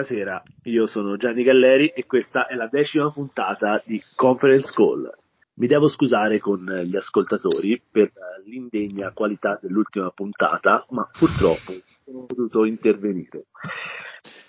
Buonasera, io sono Gianni Galleri e questa è la decima puntata di Conference Call. Mi devo scusare con gli ascoltatori per l'indegna qualità dell'ultima puntata, ma purtroppo non ho potuto intervenire.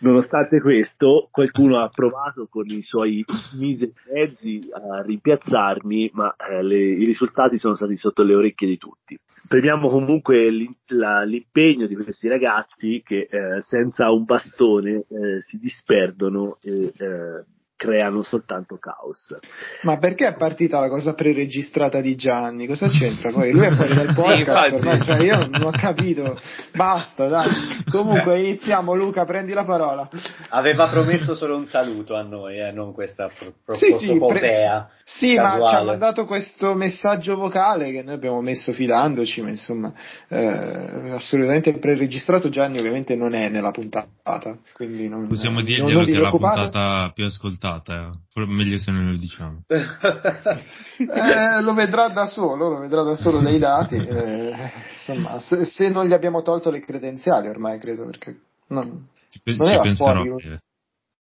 Nonostante questo, qualcuno ha provato con i suoi miseri mezzi a rimpiazzarmi, ma eh, le, i risultati sono stati sotto le orecchie di tutti. Premiamo comunque l'impegno di questi ragazzi che eh, senza un bastone eh, si disperdono e eh, creano soltanto caos. Ma perché è partita la cosa preregistrata di Gianni? Cosa c'entra poi? Lui è fuori dal podcast, sì, ormai, cioè io non ho capito. Basta, dai. Comunque iniziamo, Luca, prendi la parola. Aveva promesso solo un saluto a noi, eh, non questa pro- proposta sì, sì, pre- sì ma ci ha mandato questo messaggio vocale che noi abbiamo messo fidandoci, ma insomma, eh, assolutamente preregistrato Gianni ovviamente non è nella puntata, quindi non, Possiamo dirglielo che è la puntata più ascoltata puntata, meglio se non lo diciamo. eh, lo vedrà da solo, lo vedrà da solo dai dati. Eh, insomma, se, se, non gli abbiamo tolto le credenziali ormai, credo, perché non, ci, pe- non ci penserò. Fuori.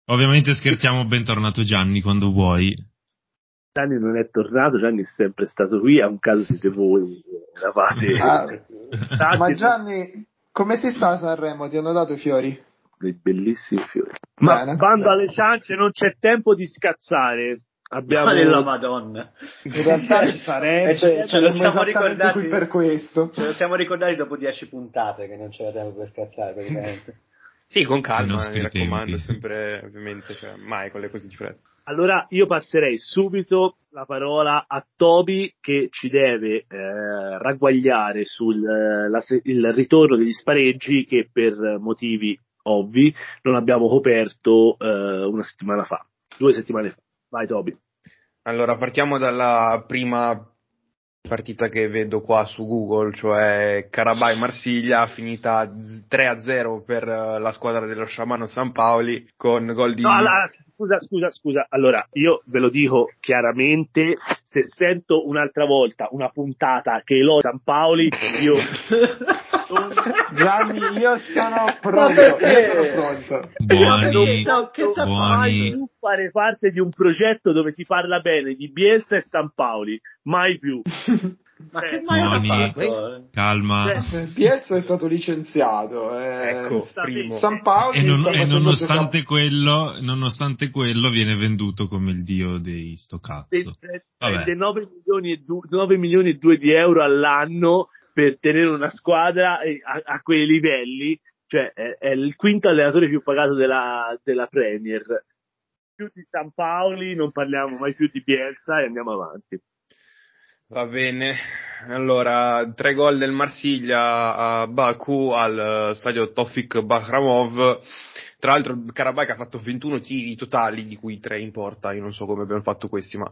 Ovviamente scherziamo, bentornato Gianni quando vuoi. Gianni non è tornato, Gianni è sempre stato qui, a un caso siete voi, eravate... Ah, ma Gianni, come si sta a Sanremo? Ti hanno dato i fiori? Dei bellissimi fiori. Ma Bene. bando alle ciance non c'è tempo di scazzare. Abbiamo della Madonna. In realtà ci sarebbe, ce, ce lo siamo ricordati per questo. Ce lo siamo ricordati dopo dieci puntate che non c'era tempo per scazzare praticamente. sì, con calma, mi raccomando, sempre ovviamente, cioè, mai con le cose di fretta. Allora io passerei subito la parola a Toby che ci deve eh, ragguagliare sul eh, la, il ritorno degli spareggi che per motivi ovvi non abbiamo coperto eh, una settimana fa, due settimane fa. Vai Toby. Allora partiamo dalla prima partita che vedo qua su Google, cioè Carabai Marsiglia, finita 3-0 per eh, la squadra dello Sciamano San Paoli con gol di... No, allora, scusa, scusa, scusa, allora io ve lo dico chiaramente, se sento un'altra volta una puntata che lo San Paoli, io... Gianni, io sono pronto, io sono pronto. Buoni, non posso mai più fare parte di un progetto dove si parla bene di Bielsa e San Paoli, mai più. Ma che mai Buoni, fatto? calma. Bielsa è stato licenziato. Eh, ecco, primo. San Paoli e, non, e nonostante, quello, nonostante quello viene venduto come il dio dei sto cazzo. Prende 9 milioni, e 9 milioni e 2 di euro all'anno per tenere una squadra a, a quei livelli, cioè è, è, il quinto allenatore più pagato della, della Premier. Più di San Paoli, non parliamo mai più di Bielsa e andiamo avanti. Va bene, allora tre gol del Marsiglia a Baku al stadio Tofik Bahramov. Tra l'altro Karabakh ha fatto 21 tiri totali, di cui 3 in porta, io non so come abbiamo fatto questi, ma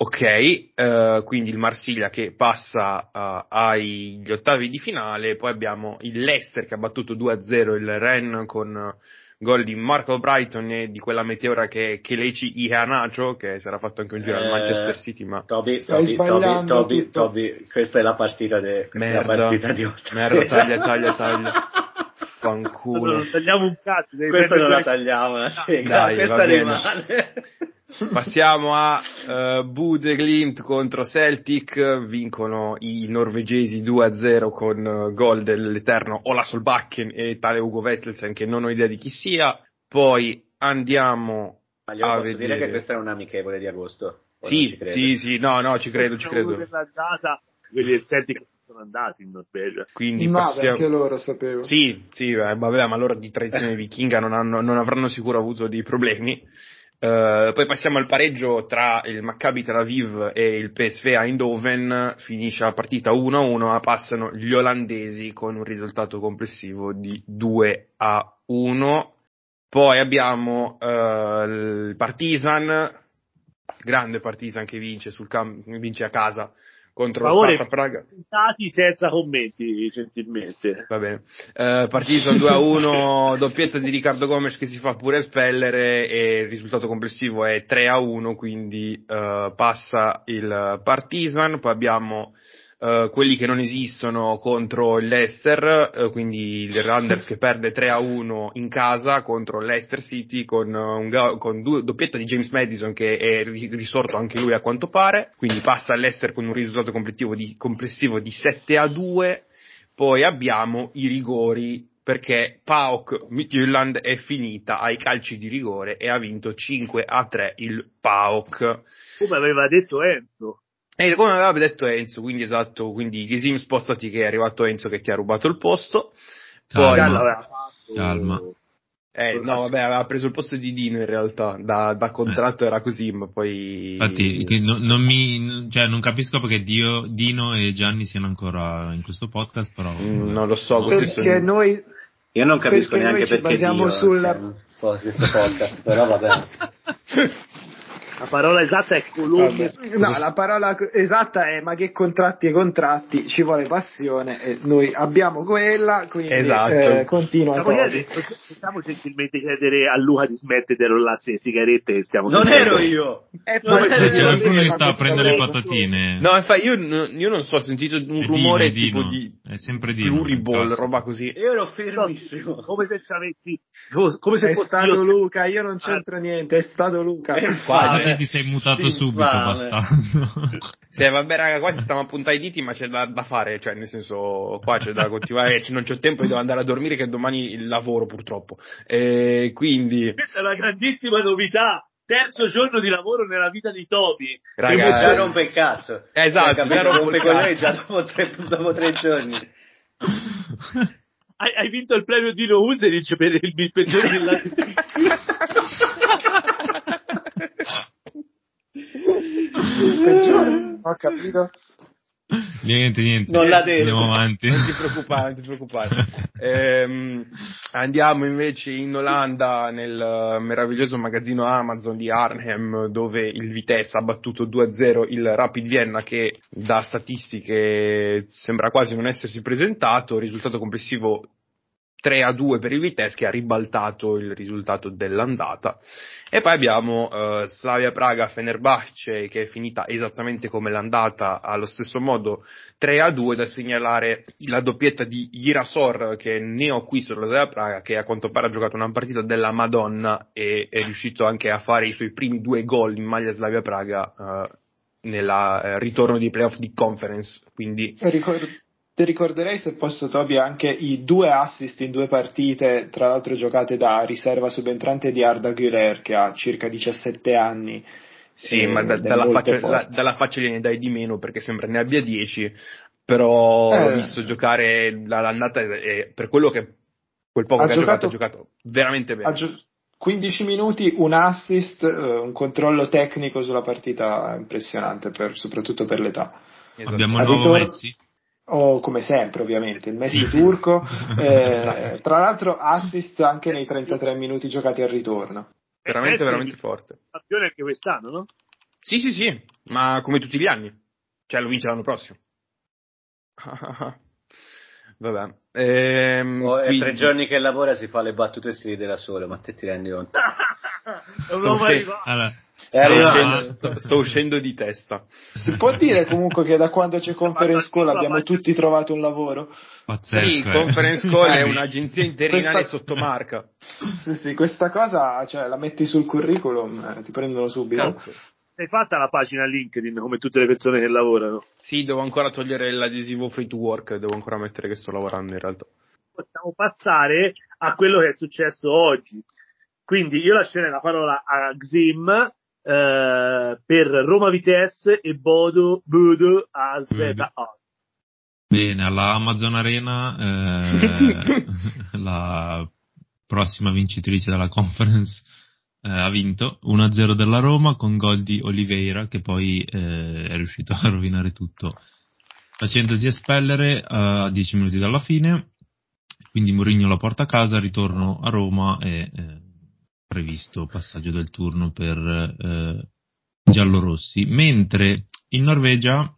Ok, uh, quindi il Marsiglia che passa uh, agli ottavi di finale, poi abbiamo il Leicester che ha battuto 2-0 il Ren con uh, gol di Marco Brighton e di quella meteora che è Kelechi Ihanacho che sarà fatto anche un giro eh, al Manchester City ma Toby, Toby, Toby, Toby, Toby, questa è la partita, de, merda, la partita di oggi. Merda, taglia, taglia, taglia. Fanculo. Non tagliamo un cazzo. Questa non la tagliamo, la sega. Dai, questa rimane. Passiamo a uh, Bude Glimt contro Celtic, vincono i norvegesi 2-0 con uh, gol dell'eterno Ola Solbakken e tale Ugo Wesselsen che non ho idea di chi sia. Poi andiamo Ma io a posso vedere... dire che questa è un'amichevole di agosto. Sì, sì, sì, no, no, ci credo, ci credo. Quelli del Celtic sono andati in Norvegia. Quindi no, passiamo... anche loro sapevo. Sì, sì, eh, vabbè, ma loro di tradizione vichinga non, hanno, non avranno sicuro avuto dei problemi. Uh, poi passiamo al pareggio tra il Maccabi Tel Aviv e il PSV Eindhoven, finisce la partita 1-1, ma passano gli olandesi con un risultato complessivo di 2-1. Poi abbiamo uh, il Partizan, grande Partizan che vince, sul cam- vince a casa contro Favore, Sparta Praga. senza commenti, gentilmente. Va bene. Uh, Partizan 2 a 1, doppietta di Riccardo Gomes che si fa pure espellere e il risultato complessivo è 3 a 1, quindi uh, passa il Partizan. Poi abbiamo uh, quelli che non esistono contro il Leicester, uh, quindi il Randers che perde 3 a 1 in casa contro Leicester City con, un, con due, doppietta di James Madison che è risorto anche lui a quanto pare, quindi passa all'Leicester con un risultato complessivo di, complessivo di 7 a 2, poi abbiamo i rigori perché PAOK Midtjylland è finita ai calci di rigore e ha vinto 5 a 3 il PAOK. Come aveva detto Enzo. E come aveva detto Enzo, quindi esatto, quindi Gesim spostati che è arrivato Enzo che ti ha rubato il posto. Poi, calma. calma. Eh, no, vabbè, aveva preso il posto di Dino in realtà, da, da contratto eh. era così, ma poi... Infatti, no, non, mi, cioè, non capisco perché Dio, Dino e Gianni siano ancora in questo podcast, però... Mm, non lo so, perché sono... noi... Io non capisco perché neanche perché Dio sul... questo podcast, però vabbè. La parola esatta è colombo. No, la parola esatta è ma che contratti e contratti, ci vuole passione e noi abbiamo quella, quindi esatto. eh, continua. Possiamo gentilmente chiedere a Luca di smettere di rollarsi le sigarette che stiamo Non ero io! Eh, non ero c'è qualcuno che sta a prendere le patatine. No, infatti io, io non so, ho sentito un rumore Dino, tipo di è sempre di pluriball, roba così. Io ero fermissimo. Come se ci avessi come se è stato io... Luca, io non c'entro ah. niente, è stato Luca. È Infatti, ti sei mutato sì, subito vale. bastando. Sì, vabbè, raga, qua si stiamo a puntare i diti, ma c'è da, da, fare, cioè, nel senso, qua c'è da continuare, non c'ho tempo, io devo andare a dormire, che domani il lavoro, purtroppo. E quindi. Questa è una grandissima novità terzo giorno di lavoro nella vita di Toby. Ragazzi, già rompe il cazzo. Esatto, già rompe con lei già dopo tre, dopo tre giorni. hai, hai, vinto il premio Dino Userich per il, il peggiore della Ho capito. Niente, niente. Non la devo. Andiamo avanti. Non ti preoccupare, non ti preoccupare. ehm, andiamo invece in Olanda nel meraviglioso magazzino Amazon di Arnhem dove il Vitesse ha battuto 2-0 il Rapid Vienna che da statistiche sembra quasi non essersi presentato, risultato complessivo 3 a 2 per il Vitesse che ha ribaltato il risultato dell'andata. E poi abbiamo uh, Slavia Praga Fenerbahce che è finita esattamente come l'andata allo stesso modo 3 a 2 da segnalare la doppietta di Girasor che è neoacquisto della Slavia Praga che a quanto pare ha giocato una partita della Madonna e è riuscito anche a fare i suoi primi due gol in maglia Slavia Praga uh, nel uh, ritorno di playoff di conference. Quindi ricordo ti ricorderei se posso Toby anche i due assist in due partite, tra l'altro giocate da riserva subentrante di Arda Güler che ha circa 17 anni. Sì, ma da, dalla, faccia, la, dalla, faccia, gliene dai di meno perché sembra ne abbia 10, però eh, l'ho visto giocare l'andata e per quello che quel poco ha che giocato, ha giocato, ha giocato veramente bene. Gio- 15 minuti, un assist, uh, un controllo tecnico sulla partita impressionante, per, soprattutto per l'età. Esatto. Abbiamo un nuovo Messi o come sempre ovviamente il Messi sì. turco, eh, tra l'altro assist anche nei 33 minuti giocati al ritorno. Veramente, veramente forte. Campione anche quest'anno, no? Sì, sì, sì, ma come tutti gli anni. Cioè lo vince l'anno prossimo. Vabbè. Ehm, oh, quindi... tre giorni che lavora si fa le battute e si ride da solo, ma te ti rendi conto? non fe... allora, sto, uscendo, sto, sto, uscendo, di testa. Si può dire comunque che da quando c'è Conference Call abbiamo tutti trovato un lavoro? Pazzesco, sì, eh. Conference Call è un'agenzia interinale questa... sottomarca. Sì, sì, questa cosa cioè, la metti sul curriculum, eh, ti prendono subito. Cazzo. Hai fatta la pagina LinkedIn come tutte le persone che lavorano? Sì, devo ancora togliere l'adesivo free to work, devo ancora mettere che sto lavorando in realtà. Possiamo passare a quello che è successo oggi. Quindi io lascerei la parola a Xim eh, per Roma Vitesse e Bodo, Bodo a ZA. Bene, alla Amazon Arena eh, la prossima vincitrice della conference eh, ha vinto 1-0 della Roma con gol di Oliveira che poi eh, è riuscito a rovinare tutto facendosi espellere a 10 minuti dalla fine quindi Mourinho la porta a casa, ritorno a Roma e eh, previsto passaggio del turno per eh, giallorossi, mentre in Norvegia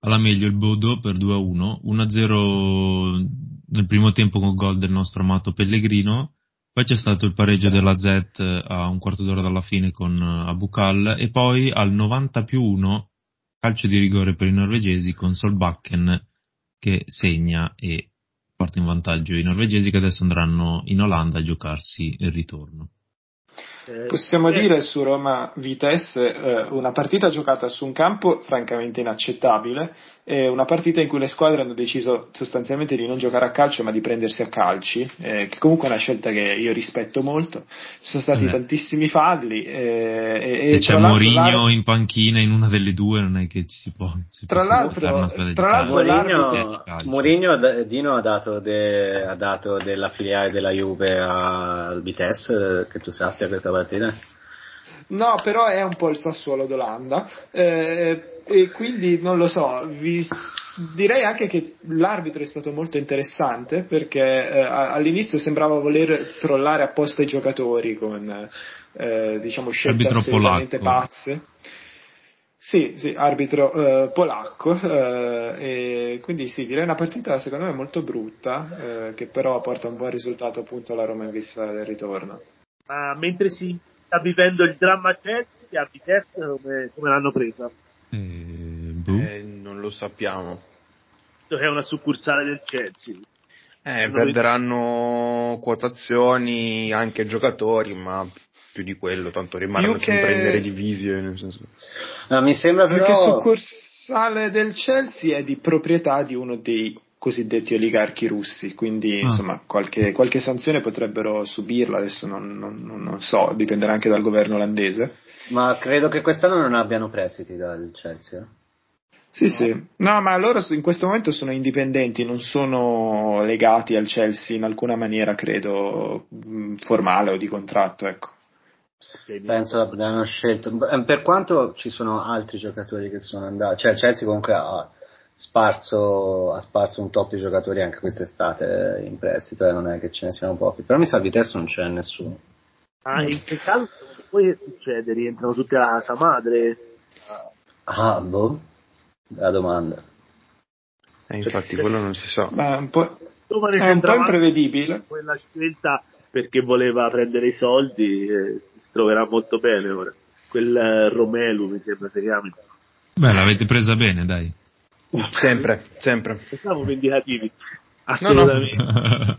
alla meglio il Bodo per 2-1, 1-0 nel primo tempo con gol del nostro amato Pellegrino, poi c'è stato il pareggio della Z a un quarto d'ora dalla fine con Abukal e poi al 90 più 1 calcio di rigore per i norvegesi con Solbakken che segna e porta in vantaggio i norvegesi che adesso andranno in Olanda a giocarsi il ritorno. Eh, Possiamo eh, dire su Roma Vitesse eh, una partita giocata su un campo francamente inaccettabile e una partita in cui le squadre hanno deciso sostanzialmente di non giocare a calcio ma di prendersi a calci, eh, che comunque è una scelta che io rispetto molto. Ci sono stati eh. tantissimi falli. Eh, e, e c'è Mourinho in panchina in una delle due, non è che ci si può. Si tra, l'altro, tra l'altro, Mourinho, Mourinho Dino ha dato, de, ha dato, della filiale della Juve al Vitesse, che tu sappia questa partita. No, però è un po' il Sassuolo d'Olanda. Eh, e quindi non lo so, vi direi anche che l'arbitro è stato molto interessante perché eh, all'inizio sembrava voler trollare apposta i giocatori con eh, diciamo scelte arbitro assolutamente polacco. pazze. Sì, sì, arbitro eh, polacco, eh, e quindi sì, direi una partita secondo me molto brutta, eh, che però porta un buon risultato appunto alla Roma in vista del ritorno. Ma mentre si sta vivendo il dramma Chelsea, a Vitesse come, come l'hanno presa? Eh, boh. eh, non lo sappiamo. Visto che è una succursale del Chelsea. Eh, perderanno quotazioni anche giocatori, ma più di quello, tanto rimarranno che... sempre nelle divisioni. Nel senso. No, mi sembra però... Più che succursale del Chelsea è di proprietà di uno dei cosiddetti oligarchi russi, quindi ah. insomma qualche, qualche, sanzione potrebbero subirla, adesso non, non, non, so, dipenderà anche dal governo olandese. Ma credo che quest'anno non abbiano prestiti dal Chelsea. Sì, no. sì. No, ma loro in questo momento sono indipendenti, non sono legati al Chelsea in alcuna maniera, credo, mm, formale o di contratto, ecco. Penso abbiano scelto, eh, per quanto ci sono altri giocatori che sono andati, cioè il Chelsea comunque ha sparso, ha sparso un top di giocatori anche quest'estate in prestito, eh, non è che ce ne siano pochi, però mi sa che adesso non c'è nessuno. Ah, in che caso poi che succede? Rientrano tutti alla casa madre? Ah, boh, la domanda. Eh, infatti quello non si sa. Ma è un po', è un po imprevedibile. Quella scelta perché voleva prendere i soldi eh, si troverà molto bene ora. Quel eh, Romelu mi sembra si chiami. Beh, l'avete presa bene, dai. Sempre, sempre. Siamo vendicativi. Assolutamente. No, no.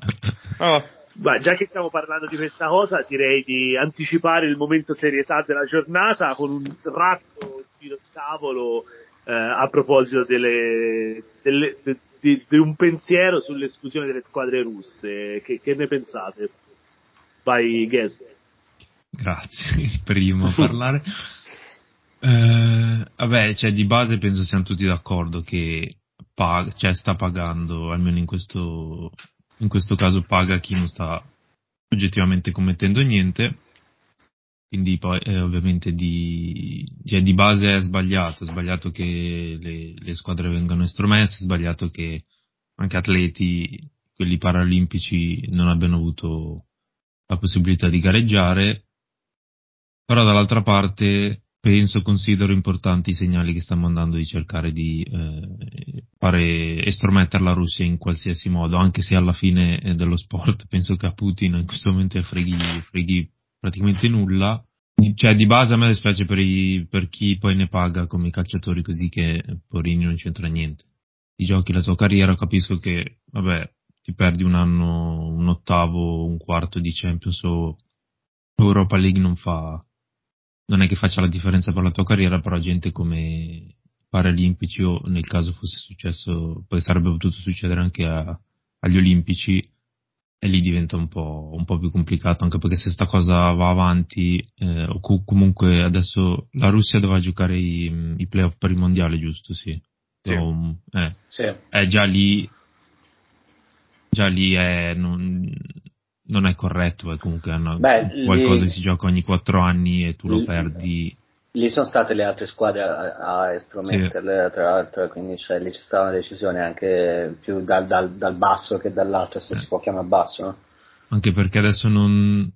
oh. Beh, già che stiamo parlando di questa cosa, direi di anticipare il momento serietà della giornata con un ratto giro tavolo eh, a proposito delle, delle, de, di, di, un pensiero sull'esclusione delle squadre russe. Che, che ne pensate? Vai, Ges. Grazie, il primo a parlare. eh, vabbè, cioè, di base penso siamo tutti d'accordo che pag- cioè, sta pagando, almeno in questo in questo caso paga chi non sta oggettivamente commettendo niente, quindi poi eh, ovviamente di, cioè, di, base è sbagliato, è sbagliato che le, le, squadre vengano estromesse, è sbagliato che anche atleti, quelli paralimpici, non abbiano avuto la possibilità di gareggiare, però dall'altra parte penso, considero importanti i segnali che sta mandando di cercare di eh, fare estromettere la Russia in qualsiasi modo, anche se alla fine eh, dello sport penso che a Putin in questo momento freghi, freghi praticamente nulla. Cioè, di base a me dispiace per, i, per chi poi ne paga come i calciatori così che porini non c'entra niente. Ti giochi la tua carriera, capisco che, vabbè, ti perdi un anno, un ottavo, un quarto di Champions o Europa League non fa, non è che faccia la differenza per la tua carriera, però gente come Paralimpici o nel caso fosse successo, poi sarebbe potuto succedere anche a, agli Olimpici e lì diventa un po', un po', più complicato, anche perché se sta cosa va avanti, eh, o comunque adesso la Russia doveva giocare i, i playoff per il mondiale, giusto? Sì. sì. O, eh, sì. È già lì, già lì è, non, non è corretto, è comunque una, Beh, qualcosa lì, che si gioca ogni quattro anni e tu lo lì, perdi. Lì sono state le altre squadre a, a estrometterle, sì. tra l'altro, quindi cioè, lì c'è stata una decisione anche più dal, dal, dal basso che dall'alto, se eh. si può chiamare basso. No? Anche perché adesso non,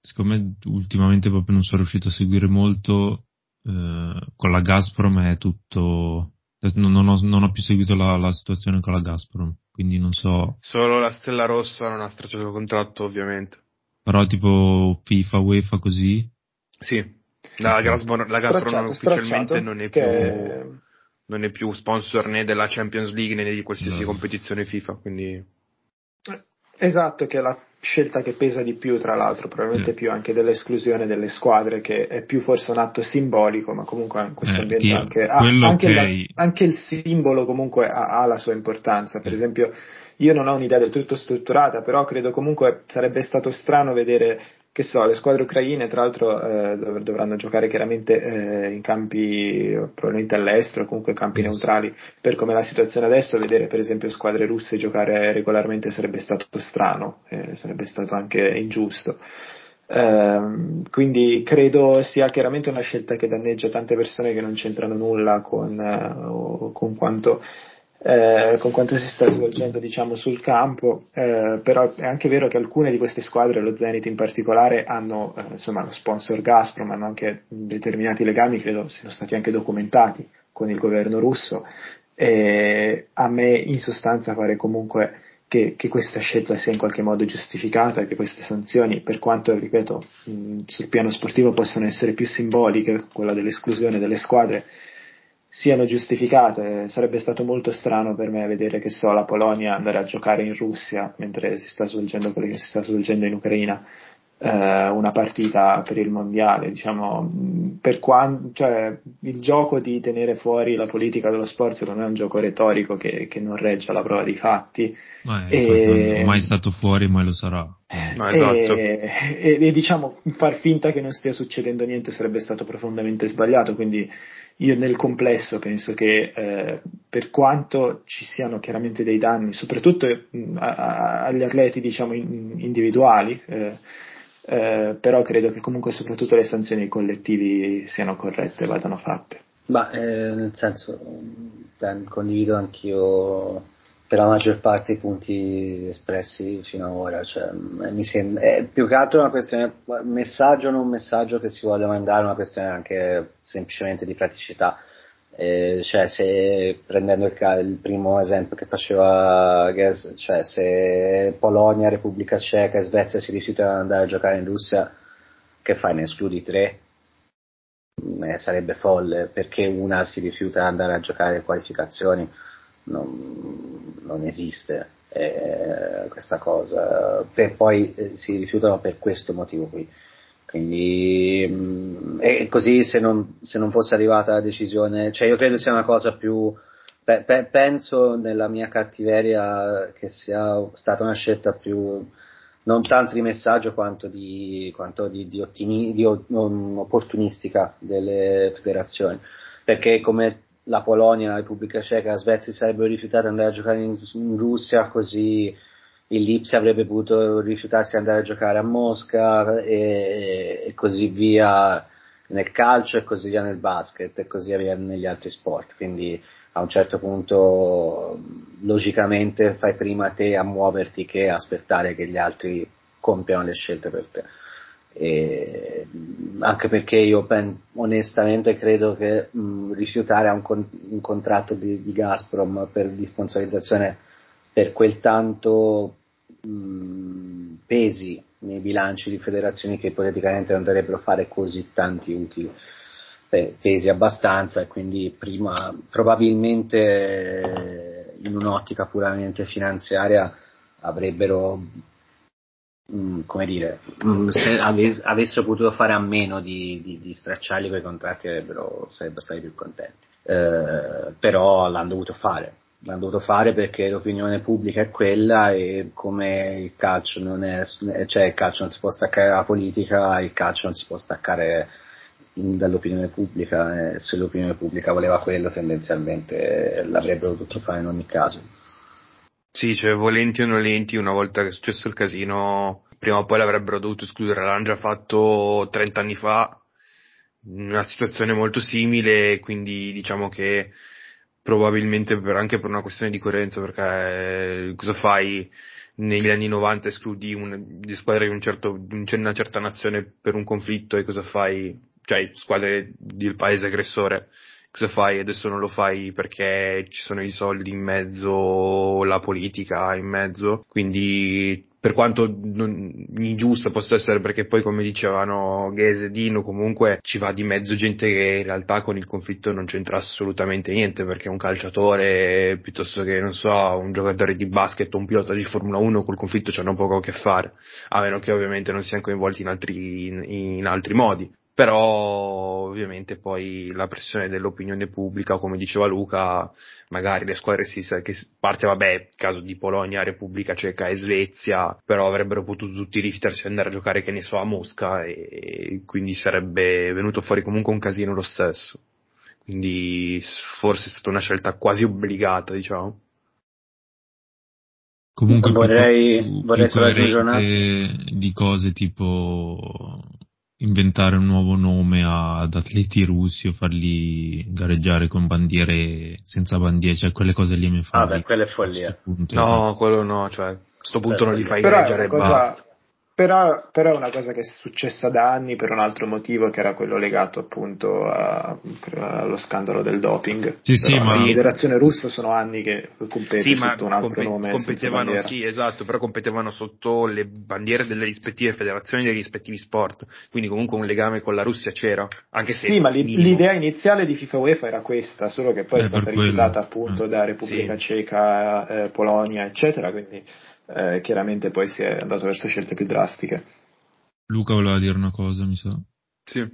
siccome ultimamente proprio non sono riuscito a seguire molto, eh, con la Gazprom è tutto, non, non, ho, non ho, più seguito la, la situazione con la Gazprom quindi non so. Solo la Stella Rossa non ha stracciato il contratto, ovviamente. Però tipo FIFA, UEFA così? Sì, la. Gazprom, la Gazprom ufficialmente non è più... non è più sponsor né della Champions League né di qualsiasi no. competizione FIFA, quindi... Esatto, che è la scelta che pesa di più, tra l'altro, probabilmente mm. più anche dell'esclusione delle squadre, che è più forse un atto simbolico, ma comunque in questo eh, ambiente anche, ha, anche, okay. la, anche, il simbolo comunque ha, ha la sua importanza. Per mm. esempio, io non ho un'idea del tutto strutturata, però credo comunque sarebbe stato strano vedere che so, le squadre ucraine tra l'altro eh, dovranno giocare chiaramente eh, in campi probabilmente all'estero, comunque campi neutrali, per come la situazione adesso, vedere per esempio squadre russe giocare regolarmente sarebbe stato strano, eh, sarebbe stato anche ingiusto. Uh, quindi credo sia chiaramente una scelta che danneggia tante persone che non c'entrano nulla con, uh, con quanto eh, con quanto si sta svolgendo diciamo, sul campo, eh, però è anche vero che alcune di queste squadre, lo Zenit in particolare, hanno eh, insomma, lo sponsor Gazprom, hanno anche determinati legami, credo siano stati anche documentati con il governo russo e a me in sostanza pare comunque che, che, questa scelta sia in qualche modo giustificata e che queste sanzioni, per quanto, ripeto, mh, sul piano sportivo possano essere più simboliche, quella dell'esclusione delle squadre, siano giustificate. Sarebbe stato molto strano per me vedere che so la Polonia andare a giocare in Russia mentre si sta svolgendo quello che si sta svolgendo in Ucraina. Eh, una partita per il mondiale, diciamo, per quando, cioè, il gioco di tenere fuori la politica dello sport non è un gioco retorico che, che non regge alla prova dei fatti. Ma è, e, non è mai stato fuori, mai lo sarà. No, esatto. e, e, e, diciamo, far finta che non stia succedendo niente sarebbe stato profondamente sbagliato, quindi io nel complesso penso che eh, per quanto ci siano chiaramente dei danni, soprattutto mh, a, a, agli atleti diciamo in, individuali, eh, eh, però credo che comunque soprattutto le sanzioni collettivi siano corrette e vadano fatte. Ma eh, nel senso, ben, condivido anch'io per la maggior parte i punti espressi fino ad ora, cioè, mi sembra, è più che altro una questione, messaggio o non messaggio che si voglia mandare, una questione anche semplicemente di praticità. Eh, cioè, se prendendo il, il, primo esempio che faceva Ges, cioè se Polonia, Repubblica Ceca e Svezia si rifiutano di andare a giocare in Russia, che fai? Ne escludi tre? Eh, sarebbe folle perché una si rifiuta di andare a giocare le qualificazioni non, non esiste eh, questa cosa, e poi eh, si rifiutano per questo motivo qui. Quindi, mh, mm, e così se non, se non, fosse arrivata la decisione, cioè io credo sia una cosa più, pe, pe, penso nella mia cattiveria che sia stata una scelta più, non tanto di messaggio quanto di, quanto di, di, ottimi, di opportunistica delle federazioni, perché come la Polonia, la Repubblica Ceca, la Svezia si sarebbero rifiutati di andare a giocare in, in Russia, così il Lipsia avrebbe potuto rifiutarsi di andare a giocare a Mosca e, e, così via nel calcio e così via nel basket e così via negli altri sport. Quindi a un certo punto logicamente fai prima te a muoverti che aspettare che gli altri compiano le scelte per te. E anche perché io pen, onestamente credo che mh, rifiutare un, con, un, contratto di, di, Gazprom per di sponsorizzazione per quel tanto mh, pesi nei bilanci di federazioni che ipoteticamente non dovrebbero fare così tanti utili. Pesi abbastanza e quindi prima probabilmente in un'ottica puramente finanziaria avrebbero Mm, come dire, mm, se ave- avessero potuto fare a meno di, di, di stracciarli quei contratti sarebbero stati più contenti. Eh, però l'hanno dovuto fare. L'hanno dovuto fare perché l'opinione pubblica è quella e come il calcio non è, cioè il calcio non si può staccare dalla politica, il calcio non si può staccare dall'opinione pubblica e se l'opinione pubblica voleva quello tendenzialmente l'avrebbero dovuto fare in ogni caso. Sì, cioè volenti o nolenti, una volta che è successo il casino, prima o poi l'avrebbero dovuto escludere, l'hanno già fatto 30 anni fa, in una situazione molto simile, quindi diciamo che probabilmente per, anche per una questione di coerenza, perché eh, cosa fai? Negli anni 90 escludi un, le squadre di, un certo, di una certa nazione per un conflitto e cosa fai, cioè squadre del paese aggressore cosa fai? Adesso non lo fai perché ci sono i soldi in mezzo, la politica in mezzo, quindi per quanto non, ingiusta possa essere perché poi come dicevano Ghese e Dino comunque ci va di mezzo gente che in realtà con il conflitto non c'entra assolutamente niente perché un calciatore piuttosto che non so un giocatore di basket o un pilota di Formula 1 col conflitto c'hanno poco a che fare a meno che ovviamente non siano coinvolti in altri, in, in altri modi però ovviamente poi la pressione dell'opinione pubblica, come diceva Luca, magari le squadre si sa che parte, vabbè, caso di Polonia, Repubblica Ceca e Svezia, però avrebbero potuto tutti rifiutarsi di andare a giocare, che ne so, a Mosca e quindi sarebbe venuto fuori comunque un casino lo stesso. Quindi forse è stata una scelta quasi obbligata, diciamo. Comunque vorrei, vorrei più coerente di cose tipo inventare un nuovo nome ad atleti russi o farli gareggiare con bandiere senza bandiere, cioè quelle cose lì mi fanno. Ah, beh, quella è follia. No, quello no, cioè, a questo punto Beh, non li fai gareggiare cosa, però, però, è una cosa che è successa da anni per un altro motivo che era quello legato appunto a, allo scandalo del doping. Sì, sì, ma... La federazione russa sono anni che compete sì, sotto un altro comp- nome. Competevano, sì, esatto, però competevano sotto le bandiere delle rispettive federazioni dei rispettivi sport, quindi comunque un legame con la Russia c'era. Anche se sì, ma l'idea iniziale di FIFA UEFA era questa, solo che poi è, è stata rifiutata appunto eh. da Repubblica sì. Ceca, eh, Polonia, eccetera, quindi eh, chiaramente poi si è andato verso scelte più drastiche. Luca voleva dire una cosa, mi sa. Sì.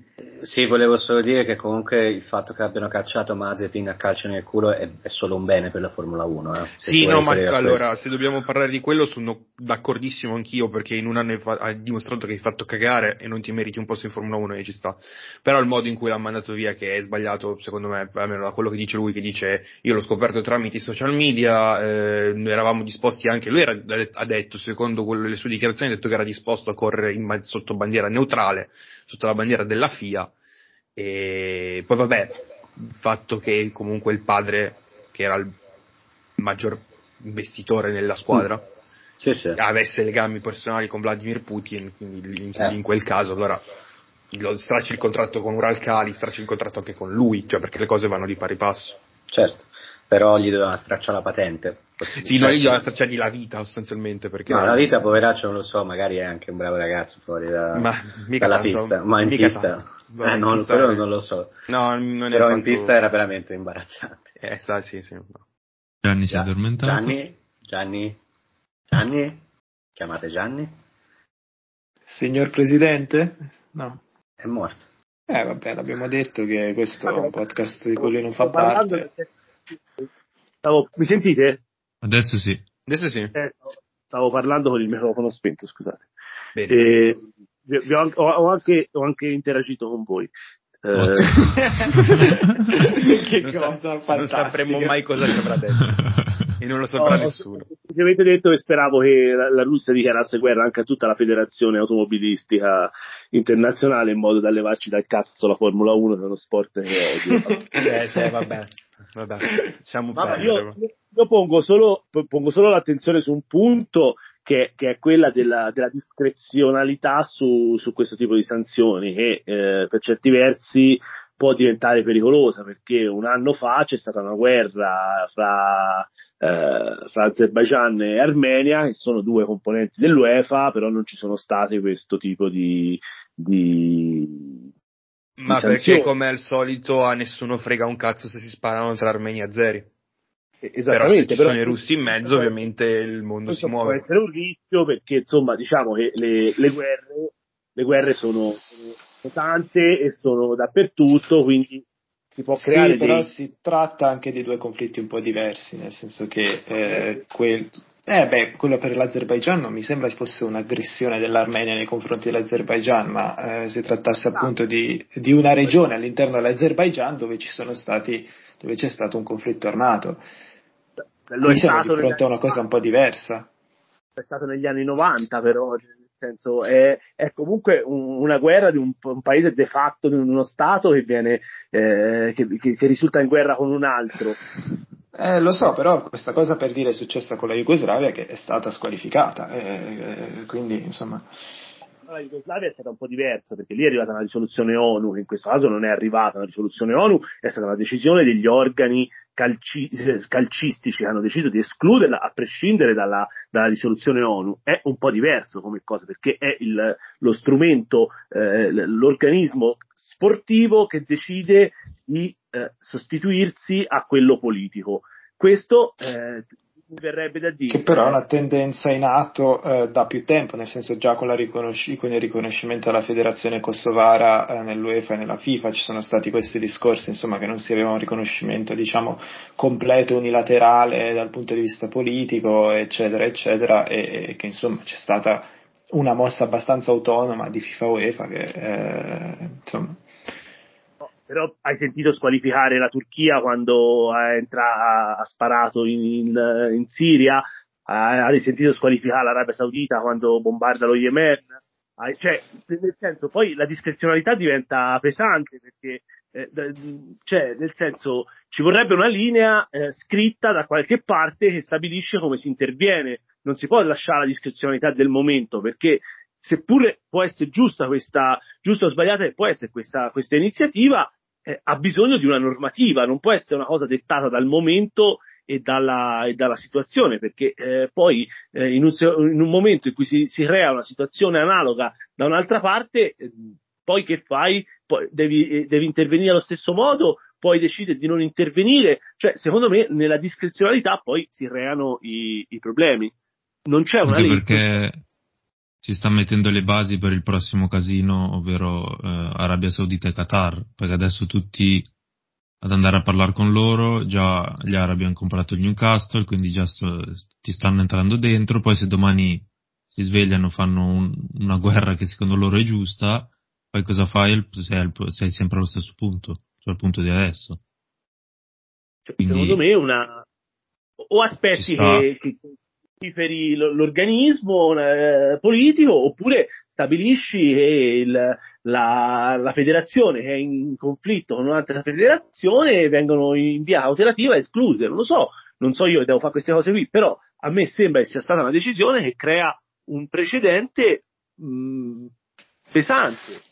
Sì, volevo solo dire che comunque il fatto che abbiano cacciato Mazepin a calcio nel culo è, è solo un bene per la Formula 1. Eh, sì, no, ma allora, se dobbiamo parlare di quello sono d'accordissimo anch'io perché in un anno hai dimostrato che hai fatto cagare e non ti meriti un posto in Formula 1 e ci sta. Però il modo in cui l'ha mandato via che è sbagliato, secondo me, almeno da quello che dice lui, che dice io l'ho scoperto tramite i social media, eh, noi eravamo disposti anche, lui era, ha detto, secondo quello, le sue dichiarazioni, ha detto che era disposto a correre in, sotto bandiera neutrale, sotto la bandiera della FIA e poi vabbè, il fatto che comunque il padre, che era il maggior investitore nella squadra, mm. sì, sì. avesse legami personali con Vladimir Putin, quindi in, eh. in quel caso allora lo stracci il contratto con Uralcali, stracci il contratto anche con lui, cioè perché le cose vanno di pari passo. Certo però gli doveva stracciare la patente. Sì, no, gli doveva stracciargli la vita sostanzialmente. Perché no, la vita, poveraccio, non lo so, magari è anche un bravo ragazzo fuori da, ma, dalla tanto, pista, ma in pista, eh, non, pista però è... non lo so. No, non però tanto... in pista era veramente imbarazzante. Eh, sa, sì, sì. Gianni si è addormentato. Gianni, Gianni, Gianni, chiamate Gianni. Signor Presidente? No. È morto. Eh vabbè, l'abbiamo detto che questo è un podcast di quelli non fa parte. Stavo, mi sentite? Adesso sì. Adesso sì. Eh, stavo parlando con il microfono spento, scusate. Eh, vi, ho, ho, anche, ho, anche, interagito con voi. Eh, che non cosa sa, Non sapremo mai cosa ci avrà detto. e non lo saprà no, nessuno. Avete detto che speravo che la, la, Russia dichiarasse guerra anche a tutta la federazione automobilistica internazionale in modo da levarci dal cazzo la Formula 1 che è uno sport che odio. eh, sì, vabbè. Vabbè, diciamo Vabbè, io, io pongo, solo, pongo, solo, l'attenzione su un punto che, che è quella della, della discrezionalità su, su, questo tipo di sanzioni che eh, per certi versi può diventare pericolosa perché un anno fa c'è stata una guerra fra, eh, fra Azerbaijan e Armenia che sono due componenti dell'UEFA però non ci sono state questo tipo di, di ma perché come al solito a nessuno frega un cazzo se si sparano tra armeni e azeri. Però se ci però, sono i russi in mezzo ovviamente il mondo si muove. Può essere un rischio perché insomma diciamo che le, le guerre, le guerre sono, sono, tante e sono dappertutto quindi si può creare sì, però dei... si tratta anche di due conflitti un po' diversi nel senso che eh, quel, eh beh, quello per l'Azerbaigian non mi sembra fosse un'aggressione dell'Armenia nei confronti dell'Azerbaigian, ma eh, si trattasse appunto di, di, una regione all'interno dell'Azerbaigian dove ci sono stati, dove c'è stato un conflitto armato. Qui siamo di fronte a una cosa un po' diversa. È stato negli anni 90 però, nel senso è, è comunque un, una guerra di un, un, paese de facto, di uno Stato che, viene, eh, che, che, che risulta in guerra con un altro. Eh, lo so, però questa cosa per dire è successa con la Jugoslavia che è stata squalificata, eh, eh, quindi insomma... la Jugoslavia è stata un po' diversa perché lì è arrivata una risoluzione ONU, che in questo caso non è arrivata una risoluzione ONU, è stata una decisione degli organi calci- calcistici che hanno deciso di escluderla a prescindere dalla, dalla, risoluzione ONU. È un po' diverso come cosa perché è il, lo strumento, eh, l'organismo sportivo che decide di eh, sostituirsi a quello politico. Questo eh, verrebbe da dire. Che però è una tendenza in atto eh, da più tempo, nel senso già con, riconosci- con il riconoscimento della federazione kosovara eh, nell'UEFA e nella FIFA ci sono stati questi discorsi, insomma, che non si aveva un riconoscimento, diciamo, completo, unilaterale dal punto di vista politico, eccetera, eccetera, e, e che insomma c'è stata una mossa abbastanza autonoma di FIFA UEFA che, eh, insomma, però hai sentito squalificare la Turchia quando entra, ha sparato in, in, in Siria, hai sentito squalificare l'Arabia Saudita quando bombarda lo Yemen, cioè, nel senso, poi la discrezionalità diventa pesante perché, eh, cioè, nel senso, ci vorrebbe una linea eh, scritta da qualche parte che stabilisce come si interviene. Non si può lasciare la discrezionalità del momento perché seppure può essere giusta questa, giusta o sbagliata può essere questa, questa iniziativa, eh, ha bisogno di una normativa, non può essere una cosa dettata dal momento e dalla, e dalla situazione, perché eh, poi eh, in, un, in, un, momento in cui si, si, crea una situazione analoga da un'altra parte, eh, poi che fai? Poi devi, eh, devi, intervenire allo stesso modo, poi decidi di non intervenire, cioè secondo me nella discrezionalità poi si creano i, i problemi. Non c'è una Anche legge. Perché si sta mettendo le basi per il prossimo casino, ovvero eh, Arabia Saudita e Qatar, perché adesso tutti ad andare a parlare con loro, già gli arabi hanno comprato il Newcastle, quindi già sto, ti stanno entrando dentro, poi se domani si svegliano, fanno un, una guerra che secondo loro è giusta, poi cosa fai? Sei, sei sempre allo stesso punto, cioè al punto di adesso. Quindi, secondo me una... o aspetti che, che, legiferi l'organismo eh, politico oppure stabilisci che il, la, la, federazione che è in conflitto con un'altra federazione vengono in via cautelativa escluse. Non lo so, non so io che devo fare queste cose qui, però a me sembra che sia stata una decisione che crea un precedente mh, pesante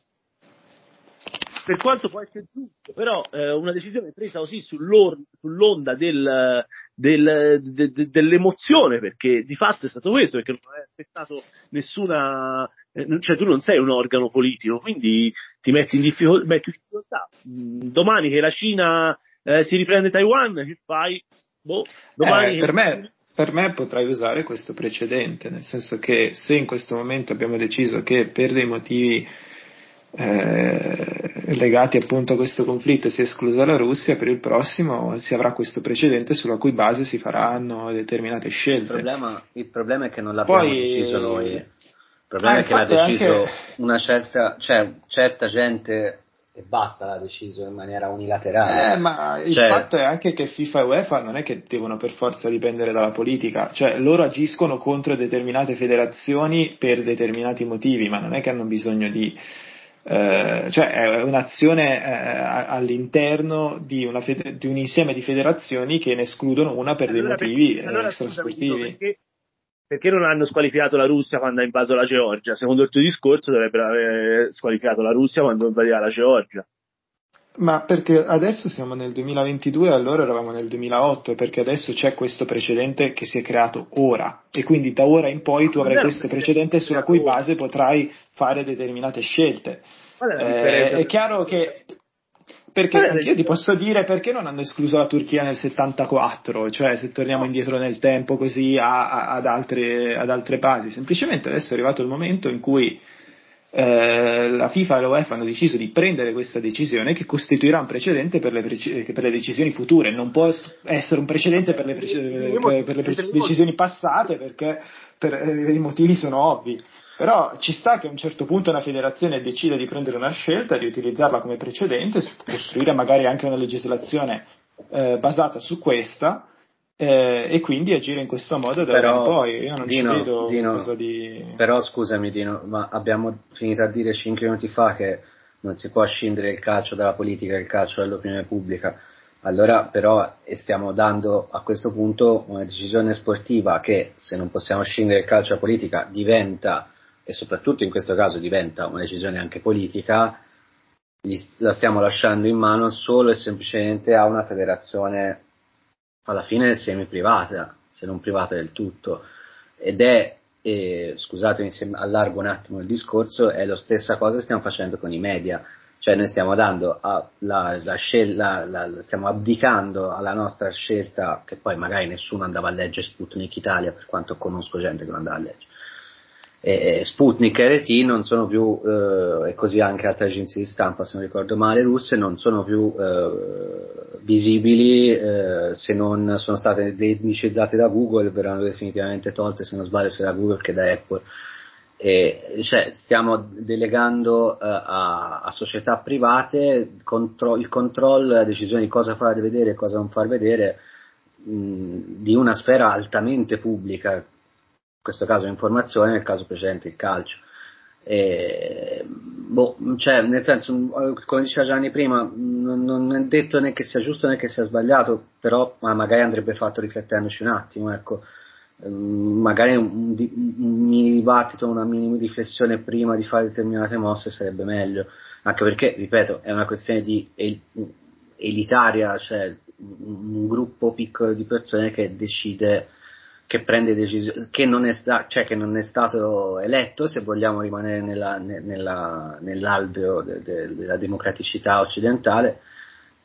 per quanto può essere giusto, però eh, una decisione presa così sull'onda del, del, de, de, dell'emozione, perché di fatto è stato questo, perché non hai aspettato nessuna, eh, cioè tu non sei un organo politico, quindi ti metti in difficoltà. Metti in difficoltà. Mm, domani che la Cina eh, si riprende Taiwan, che fai? Boh, domani eh, per me per me potrai usare questo precedente, nel senso che se in questo momento abbiamo deciso che per dei motivi eh, legati appunto a questo conflitto si è esclusa la Russia, per il prossimo si avrà questo precedente sulla cui base si faranno determinate scelte. Il problema, il problema è che non l'abbiamo Poi, deciso noi. Il problema ah, è che l'ha deciso anche... una certa, cioè, certa gente e basta l'ha deciso in maniera unilaterale. Eh, ma il cioè... fatto è anche che FIFA e UEFA non è che devono per forza dipendere dalla politica, cioè loro agiscono contro determinate federazioni per determinati motivi, ma non è che hanno bisogno di eh, cioè è un'azione eh, all'interno di, fede- di, un insieme di federazioni che ne escludono una per allora, dei motivi perché, allora, extrasportivi. Perché, perché, non hanno squalificato la Russia quando ha invaso la Georgia? Secondo il tuo discorso dovrebbero aver squalificato la Russia quando invadeva la Georgia. Ma perché adesso siamo nel 2022 e allora eravamo nel 2008, perché adesso c'è questo precedente che si è creato ora. E quindi da ora in poi tu avrai questo precedente sulla cui base potrai fare determinate scelte. Eh, è chiaro che perché io ti posso dire perché non hanno escluso la Turchia nel 74, cioè se torniamo indietro nel tempo così a, a, ad, altre, ad altre basi, semplicemente adesso è arrivato il momento in cui eh, la FIFA e l'UEFA hanno deciso di prendere questa decisione che costituirà un precedente per le, preci- per le decisioni future, non può essere un precedente per le, preci- per, per le preci- decisioni passate perché per, eh, i motivi sono ovvi. Però ci sta che a un certo punto una federazione decida di prendere una scelta, di utilizzarla come precedente, costruire magari anche una legislazione eh, basata su questa, eh, e quindi agire in questo modo da però, ora in poi. Io non Dino, ci vedo Dino, cosa di. Però scusami, Dino, ma abbiamo finito a dire 5 minuti fa che non si può scindere il calcio dalla politica il calcio dall'opinione pubblica. Allora, però, stiamo dando a questo punto una decisione sportiva che, se non possiamo scindere il calcio dalla politica, diventa e soprattutto in questo caso diventa una decisione anche politica, la stiamo lasciando in mano solo e semplicemente a una federazione alla fine semi-privata, se non privata del tutto. Ed è, eh, scusatemi se allargo un attimo il discorso, è la stessa cosa che stiamo facendo con i media. Cioè noi stiamo a, la, la scel- la, stiamo abdicando alla nostra scelta, che poi magari nessuno andava a leggere Sputnik Italia, per quanto conosco gente che non andava a leggere e Sputnik e RT non sono più, eh, e così anche altre agenzie di stampa, se non ricordo male, russe, non sono più eh, visibili eh, se non sono state indicizzate da Google, verranno definitivamente tolte, se non sbaglio, sia da Google che da Apple. E, cioè, stiamo delegando uh, a, a, società private contro, il controllo, la decisione di cosa far vedere e cosa non far vedere mh, di una sfera altamente pubblica questo caso informazione, nel caso precedente il calcio. E, boh, cioè, nel senso, come diceva Gianni prima, non, non, è detto né che sia giusto né che sia sbagliato, però ma magari andrebbe fatto riflettendoci un attimo, ecco. Ehm, magari un, un, mini dibattito, una minima riflessione prima di fare determinate mosse sarebbe meglio, anche perché, ripeto, è una questione di el, elitaria, cioè un gruppo piccolo di persone che decide che prende decisioni, che, cioè che non è stato eletto, se vogliamo rimanere nella, nella, nell'alveo de, de, della democraticità occidentale,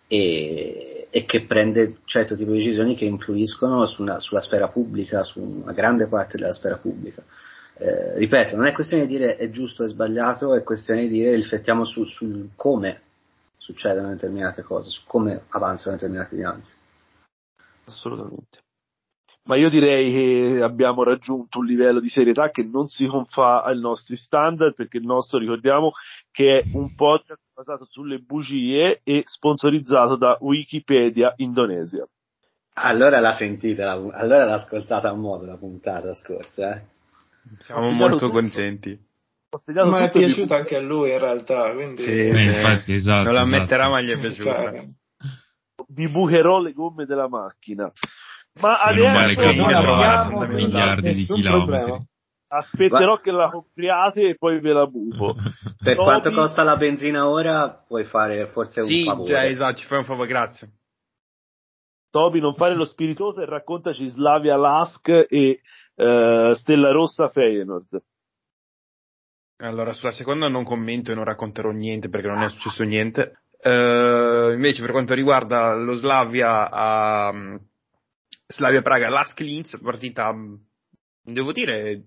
e, e, che prende certo tipo di decisioni che influiscono su una, sulla sfera pubblica, su una grande parte della sfera pubblica. Eh, ripeto, non è questione di dire è giusto o sbagliato, è questione di dire riflettiamo su, su come succedono determinate cose, su come avanzano determinati dinamiche. Assolutamente ma io direi che abbiamo raggiunto un livello di serietà che non si confà ai nostri standard, perché il nostro, ricordiamo, che è un podcast basato sulle bugie e sponsorizzato da Wikipedia Indonesia. Allora l'ha sentita, allora l'ha ascoltata a modo la puntata scorsa, eh? Siamo molto contenti. Ma è piaciuta di... anche a lui in realtà, quindi... Sì, eh, infatti, esatto. Non la esatto. metterà ma gli è piaciuta. Cioè... Vi bucherò le gomme della macchina. Ma adesso non vale camminare miliardi di chilometri. Problema. Aspetterò Va. che la compriate e poi ve la buco. per Toby... quanto costa la benzina ora, puoi fare forse un sì, favore. Sì, esatto, ci fai un favore, grazie. Toby, non fare lo spiritoso e raccontaci Slavia Lask e uh, Stella Rossa Feyenoord. Allora, sulla seconda non commento e non racconterò niente perché non è successo niente. Uh, invece, per quanto riguarda lo Slavia a. Uh, Slavia Praga, Lask Linz, partita, devo dire,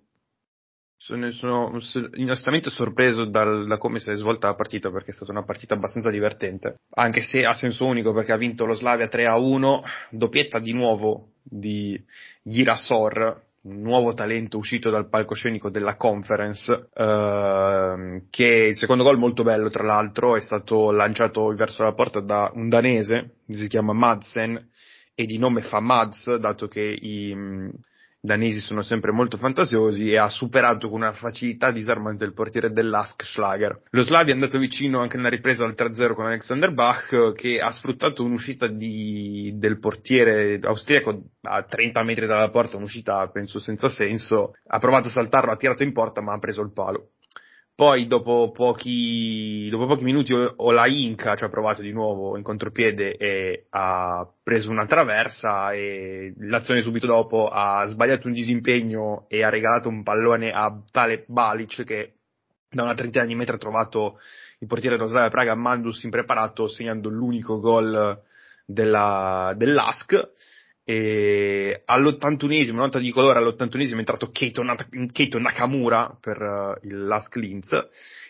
sono, sono onestamente sorpreso dal, da come si è svolta la partita perché è stata una partita abbastanza divertente, anche se a senso unico perché ha vinto lo Slavia 3 a 1, doppietta di nuovo di Girasor, un nuovo talento uscito dal palcoscenico della conference, eh, che il secondo gol molto bello tra l'altro è stato lanciato verso la porta da un danese, si chiama Madsen, e di nome fa Mads, dato che i mh, danesi sono sempre molto fantasiosi, e ha superato con una facilità disarmante il portiere dell'Ask Schlager. Lo Slavia è andato vicino anche nella ripresa al 3-0 con Alexander Bach, che ha sfruttato un'uscita di, del portiere austriaco a 30 metri dalla porta, un'uscita penso senza senso, ha provato a saltarlo, ha tirato in porta ma ha preso il palo. Poi dopo pochi, dopo pochi minuti Olainka ci ha provato di nuovo in contropiede e ha preso una traversa e l'azione subito dopo ha sbagliato un disimpegno e ha regalato un pallone a tale Balic che da una trentina di metri ha trovato il portiere Rosario Praga Mandus impreparato segnando l'unico gol della, dell'ASC e all'81esimo, nota di colore all'81esimo è entrato Keito, Keito Nakamura per uh, il Lask Linz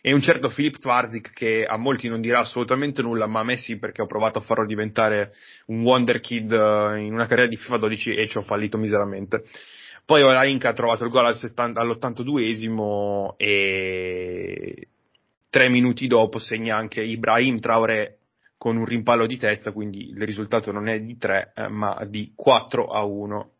e un certo Filip Twarzik che a molti non dirà assolutamente nulla, ma a me sì perché ho provato a farlo diventare un Wonder Kid uh, in una carriera di FIFA 12 e ci ho fallito miseramente. Poi ora Inca ha trovato il gol all all'82esimo e tre minuti dopo segna anche Ibrahim Traoré con un rimpallo di testa, quindi il risultato non è di 3 eh, ma di 4 a 1.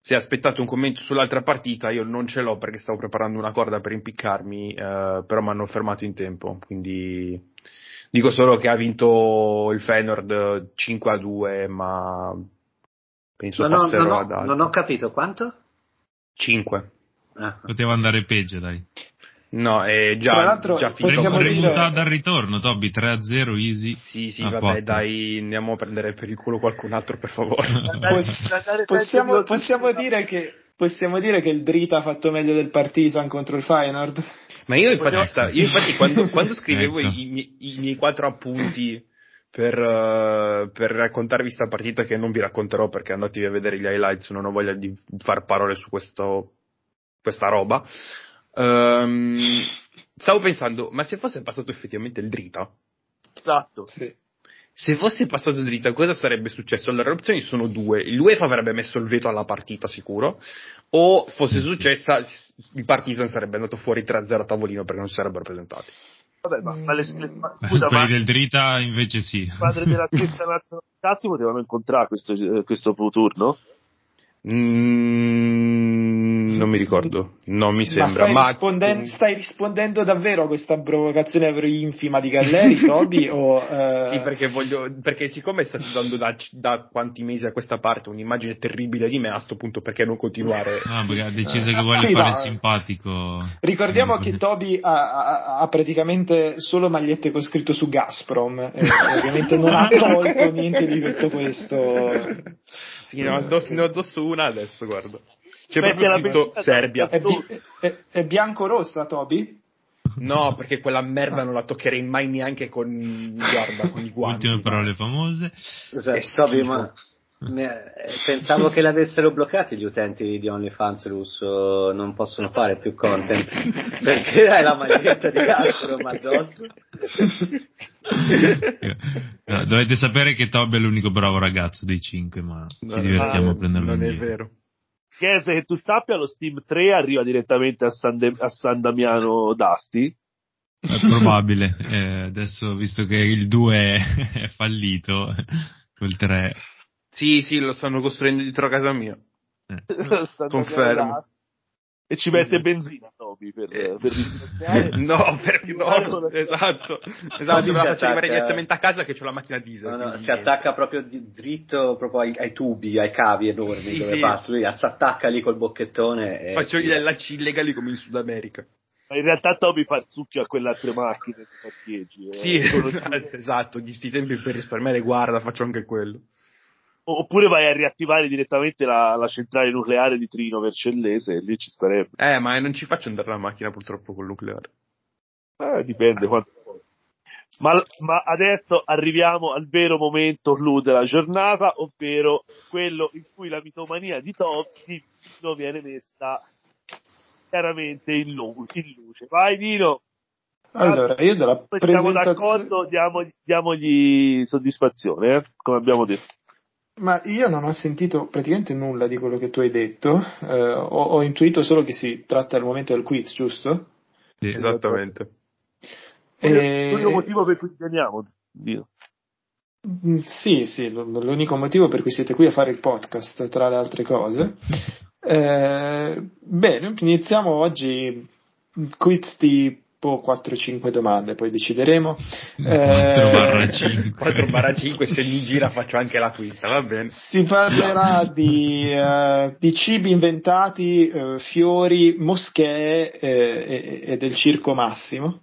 Se aspettate un commento sull'altra partita, io non ce l'ho perché stavo preparando una corda per impiccarmi, eh, però mi hanno fermato in tempo, quindi dico solo che ha vinto il Feyenoord 5 a 2, ma penso no, passerò no, no, ad altro. Non ho capito quanto? 5. Ah. Poteva andare peggio, dai. No, è già, Tra l'altro, già finito. Possiamo dire... dal ritorno, Toby, 3-0, easy. Sì, sì, vabbè, 4. dai, andiamo a prendere per il culo qualcun altro, per favore. possiamo, possiamo, dire che, possiamo dire che il Drita ha fatto meglio del Partizan contro il Feyenoord? Ma io infatti, sta, io infatti quando, quando, scrivevo ecco. i, i, i, miei quattro appunti per, uh, per raccontarvi sta partita che non vi racconterò perché andatevi a vedere gli highlights, non ho voglia di fare parole su questo, questa roba. Um, stavo pensando, ma se fosse passato effettivamente il Drita? Esatto, sì. Se fosse passato dritta, cosa sarebbe successo? Allora, le opzioni sono due. L'UEFA avrebbe messo il veto alla partita, sicuro. O fosse successa, il Partizan sarebbe andato fuori 3-0 a tavolino perché non si sarebbero presentati. Vabbè, ma, ma, le, le, ma scusa, quelli ma, del Drita invece sì. Il padre della stessa nazionalità si potevano incontrare questo, questo turno? Mm, non mi ricordo, non mi sembra. Ma stai, ma... Risponden- stai rispondendo davvero a questa provocazione infima di Galleri, Toby? o, uh... Sì, perché, voglio, perché siccome state dando da, da, quanti mesi a questa parte un'immagine terribile di me, a sto punto perché non continuare? No, perché ha deciso che vuole sì, fare no. simpatico. Ricordiamo che Toby ha, ha, ha, praticamente solo magliette con scritto su Gazprom, e ovviamente non ha tolto niente di tutto questo. Sì, ne ho addosso, ne ho addosso una adesso, guarda. C'è Beh, proprio scritto Serbia. È, bi- è, è bianco-rossa, Toby? No, perché quella merda non la toccherei mai neanche con, guarda, con i guanti. Ultime parole famose. Esatto, Toby, ma pensavo che l'avessero bloccati gli utenti di OnlyFans russo, non possono fare più content perché hai la maglietta di Gazprom addosso. No, dovete sapere che Toby è l'unico bravo ragazzo dei cinque, ma ci divertiamo a prenderlo Non è vero. Chiese che tu sappia, lo Steam 3 arriva direttamente a San, De- a San Damiano d'Asti. È probabile, eh, adesso visto che il 2 è fallito, quel 3 sì, sì, lo stanno costruendo dietro a casa mia. Eh. Confermo. E ci mette benzina, Toby, per, eh. per No, per, no, esatto. Esatto, la faccio arrivare direttamente a casa che ho la macchina diesel. No, no, si attacca proprio di, dritto proprio ai, ai, tubi, ai cavi enormi sì, dove sì. passa. Lui si attacca lì col bocchettone. E... Faccio gli lacci illegali come in Sud America. Ma in realtà Toby fa il succhio a quelle altre macchine che parcheggi. Eh. Sì, esatto, esatto, di sti tempi per risparmiare guarda, faccio anche quello. Oppure vai a riattivare direttamente la, la, centrale nucleare di Trino Vercellese e lì ci starebbe. Eh, ma non ci faccio andare la macchina purtroppo col nucleare. Eh, dipende quanto. Ma, ma, adesso arriviamo al vero momento clou della giornata, ovvero quello in cui la mitomania di Totti viene messa chiaramente in, luce. Vai Dino! Allora, io della presentazione... Siamo d'accordo, diamogli, diamogli soddisfazione, eh? come abbiamo detto. Ma io non ho sentito praticamente nulla di quello che tu hai detto, eh, ho, ho, intuito solo che si tratta al momento del quiz, giusto? Sì, esattamente. E... L'unico motivo per cui ti chiamiamo, Dio. Mm, sì, sì, l'unico motivo per cui siete qui a fare il podcast, tra le altre cose. Eh, bene, iniziamo oggi quiz di tipo 4-5 domande, poi decideremo. 4 barra 5. se mi gira faccio anche la Twitter, va bene. Si parlerà di, uh, di cibi inventati, uh, fiori, moschee e, e, del circo massimo.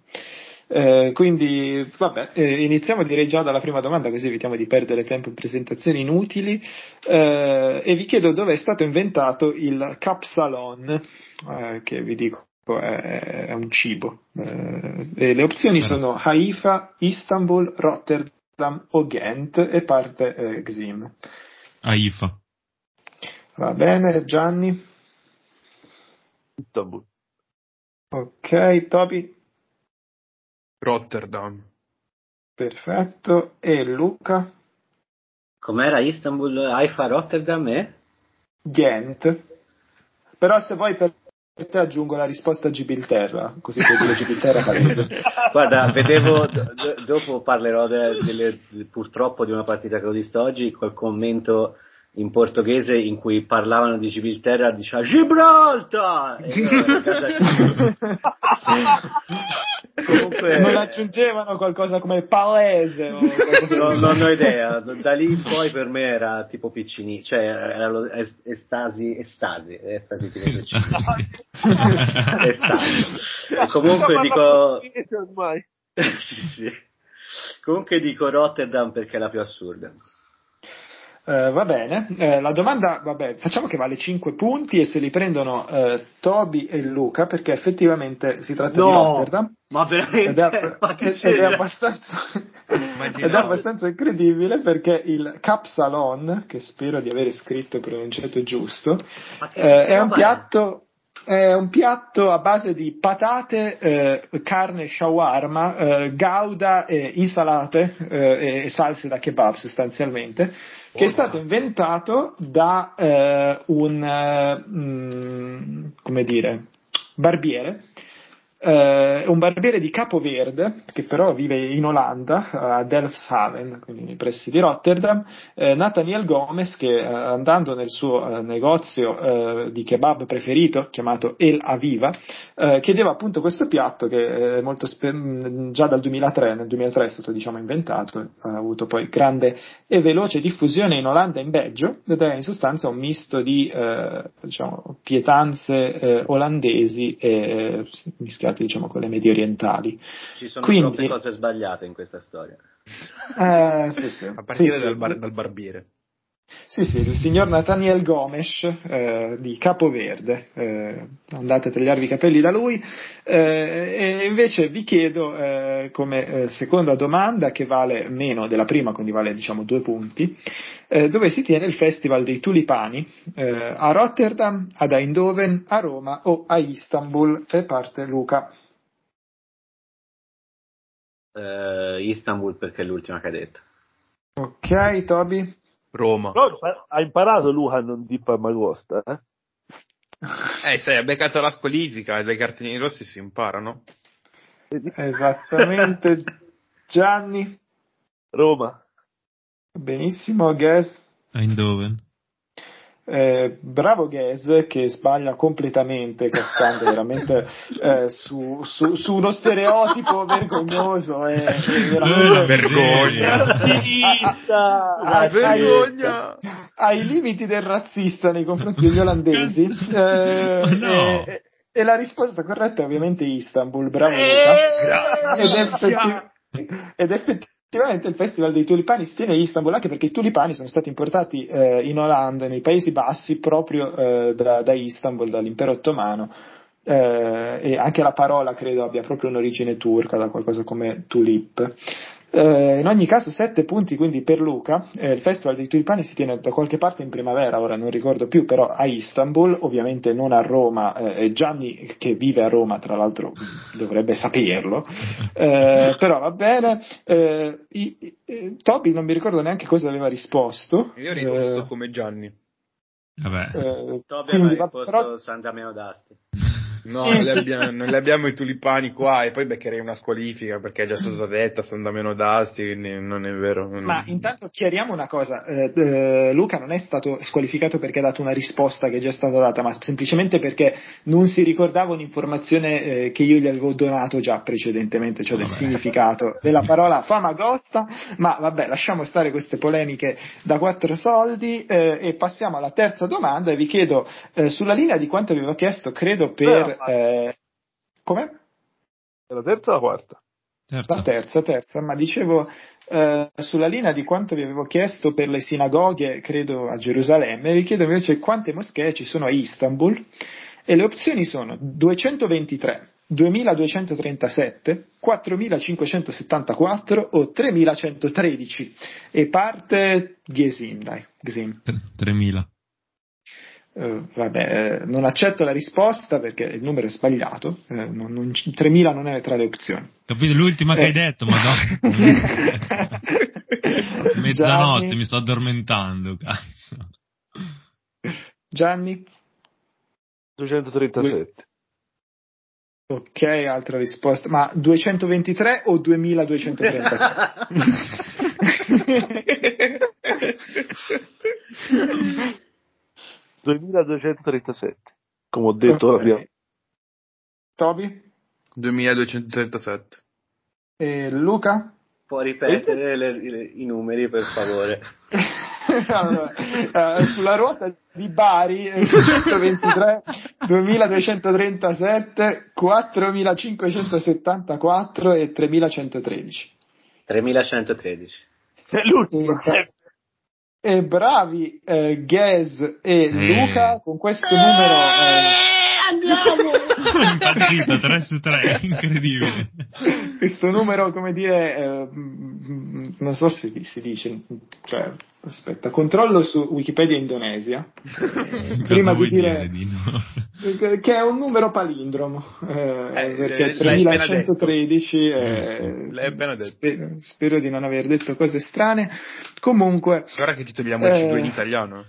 Uh, quindi, vabbè, eh, iniziamo direi già dalla prima domanda così evitiamo di perdere tempo in presentazioni inutili e vi chiedo dove è stato inventato il Capsalon, che vi dico è, è un cibo. Eh, le opzioni sono Haifa, Istanbul, Rotterdam o Ghent e parte eh, Xim. Haifa. Va bene, Gianni? Istanbul. Ok, Toby? Rotterdam. Perfetto. E Luca? Com'era Istanbul, Haifa, Rotterdam e? Ghent. Però se vuoi per per te aggiungo la risposta a Gibilterra, così puoi dire Gibilterra palese. Guarda, vedevo, d- dopo parlerò de- delle, purtroppo di una partita che ho visto oggi, col commento in portoghese in cui parlavano di Gibilterra, diceva Gibraltar! Comunque... Non aggiungevano qualcosa come palese o no, Non ho idea, da lì in poi per me era tipo piccini, cioè era lo, estasi, estasi, estasi tipo piccini. estasi. Comunque dico... sì, sì. Comunque dico Rotterdam perché è la più assurda. Uh, va bene, uh, la domanda, vabbè, facciamo che vale 5 punti e se li prendono uh, Toby e Luca perché effettivamente si tratta no, di Rotterdam. Ma veramente? Ed è, ma ed è abbastanza, ed è abbastanza incredibile perché il Capsalon, che spero di aver scritto e pronunciato giusto, è un piatto è un piatto a base di patate, eh, carne shawarma, eh, gouda, eh, insalate e salse da kebab sostanzialmente che è stato inventato da eh, un, eh, mm, come dire, barbiere Uh, un barbiere di Capoverde, che però vive in Olanda, a Delfshaven, quindi nei pressi di Rotterdam, uh, Nathaniel Gomez, che uh, andando nel suo negozio di kebab preferito, chiamato El Aviva, chiedeva appunto questo piatto che spe- già dal 2003, nel 2003 è stato diciamo inventato, ha avuto poi grande e veloce diffusione in Olanda e in Belgio, ed è in sostanza un misto di diciamo, pietanze olandesi e mischiate collegati diciamo, con le medie orientali. Ci sono Quindi, troppe cose sbagliate in questa storia. Eh, sì, sì. A partire sì, dal, bar- dal barbiere. Sì, sì, il signor Nathaniel Gomes eh, di Capoverde, eh, andate a tagliarvi i capelli da lui, eh, e invece vi chiedo eh, come eh, seconda domanda, che vale meno della prima, quindi vale diciamo due punti, eh, dove si tiene il Festival dei Tulipani, a Rotterdam, ad Eindhoven, a Roma o a Istanbul, e parte Luca. Istanbul perché è l'ultima che hai detto. Ok, Toby? Roma. No, ha imparato Luca a non di Palmagosta, eh? Eh, sai, ha beccato la squalifica e dai cartellini rossi si imparano. Esattamente. Gianni? Roma. Benissimo, Gas? Eindhoven. Eh, bravo Ges che sbaglia completamente cascando veramente eh, su, su, su, uno stereotipo vergognoso e, e veramente. vergogna. Razzista ai, vergogna. ai limiti del razzista nei confronti degli olandesi. Eh, no. e, e, la risposta corretta è ovviamente Istanbul. Bravo Luca. ed, effetti, ed effettivamente effettivamente il Festival dei Tulipani si tiene a Istanbul anche perché i tulipani sono stati importati eh, in Olanda, nei Paesi Bassi, proprio eh, da, da, Istanbul, dall'impero ottomano. Eh, e anche la parola credo abbia proprio un'origine turca, da qualcosa come tulip. Eh, in ogni caso, sette punti quindi per Luca. Eh, il Festival dei Tulipani si tiene da qualche parte in primavera, ora non ricordo più, però a Istanbul, ovviamente non a Roma. Eh, Gianni, che vive a Roma, tra l'altro, dovrebbe saperlo, eh, però va bene. Eh, I, i, Toby non mi ricordo neanche cosa aveva risposto. Io ho risposto come Gianni. Vabbè. Toby aveva risposto però... San Damiano d'Asti. No, non, sì. abbiamo, non, le abbiamo, i tulipani qua e poi beccherei una squalifica perché è già stata detta, sono da meno d'asti, quindi non è vero. Ma intanto chiariamo una cosa, eh, eh, Luca non è stato squalificato perché ha dato una risposta che è già stata data, ma semplicemente perché non si ricordava un'informazione eh, che io gli avevo donato già precedentemente, cioè vabbè. del significato della parola famagosta, ma vabbè, lasciamo stare queste polemiche da quattro soldi eh, e passiamo alla terza domanda e vi chiedo eh, sulla linea di quanto avevo chiesto, credo per eh, come? La terza o la quarta? Terza. La terza, terza, ma dicevo eh, sulla linea di quanto vi avevo chiesto per le sinagoghe, credo a Gerusalemme, vi chiedo invece quante moschee ci sono a Istanbul e le opzioni sono 223, 2237, 4574 o 3113 e parte Ghesim, dai, Ghesim. 3000. Uh, vabbè, eh, non accetto la risposta perché il numero è sbagliato, eh, non, non, 3000 non è tra le opzioni. Capito l'ultima che hai eh. detto, ma no. Mezzanotte, Gianni. mi sto addormentando, cazzo. Gianni? 237. Ok, altra risposta. Ma 223 o 2237? 2237, come ho detto okay. la prima. Toby? 2237. E Luca? Può ripetere le, le, i numeri per favore? allora, uh, sulla ruota di Bari 123, 2237, 4574 e 3113. 3113. L'ultimo. E, e bravi eh, Ghez e Luca con questo numero. Eh, andiamo! Impazzito, 3 su 3, incredibile. Questo numero, come dire, eh, non so se si dice, cioè, aspetta, controllo su Wikipedia Indonesia. prima di dire, dire no? che è un numero palindromo, eh, eh, perché 3113 eh, l'hai appena detto. Spero, spero, di non aver detto cose strane. Comunque, guarda che ti togliamo il C2 in italiano.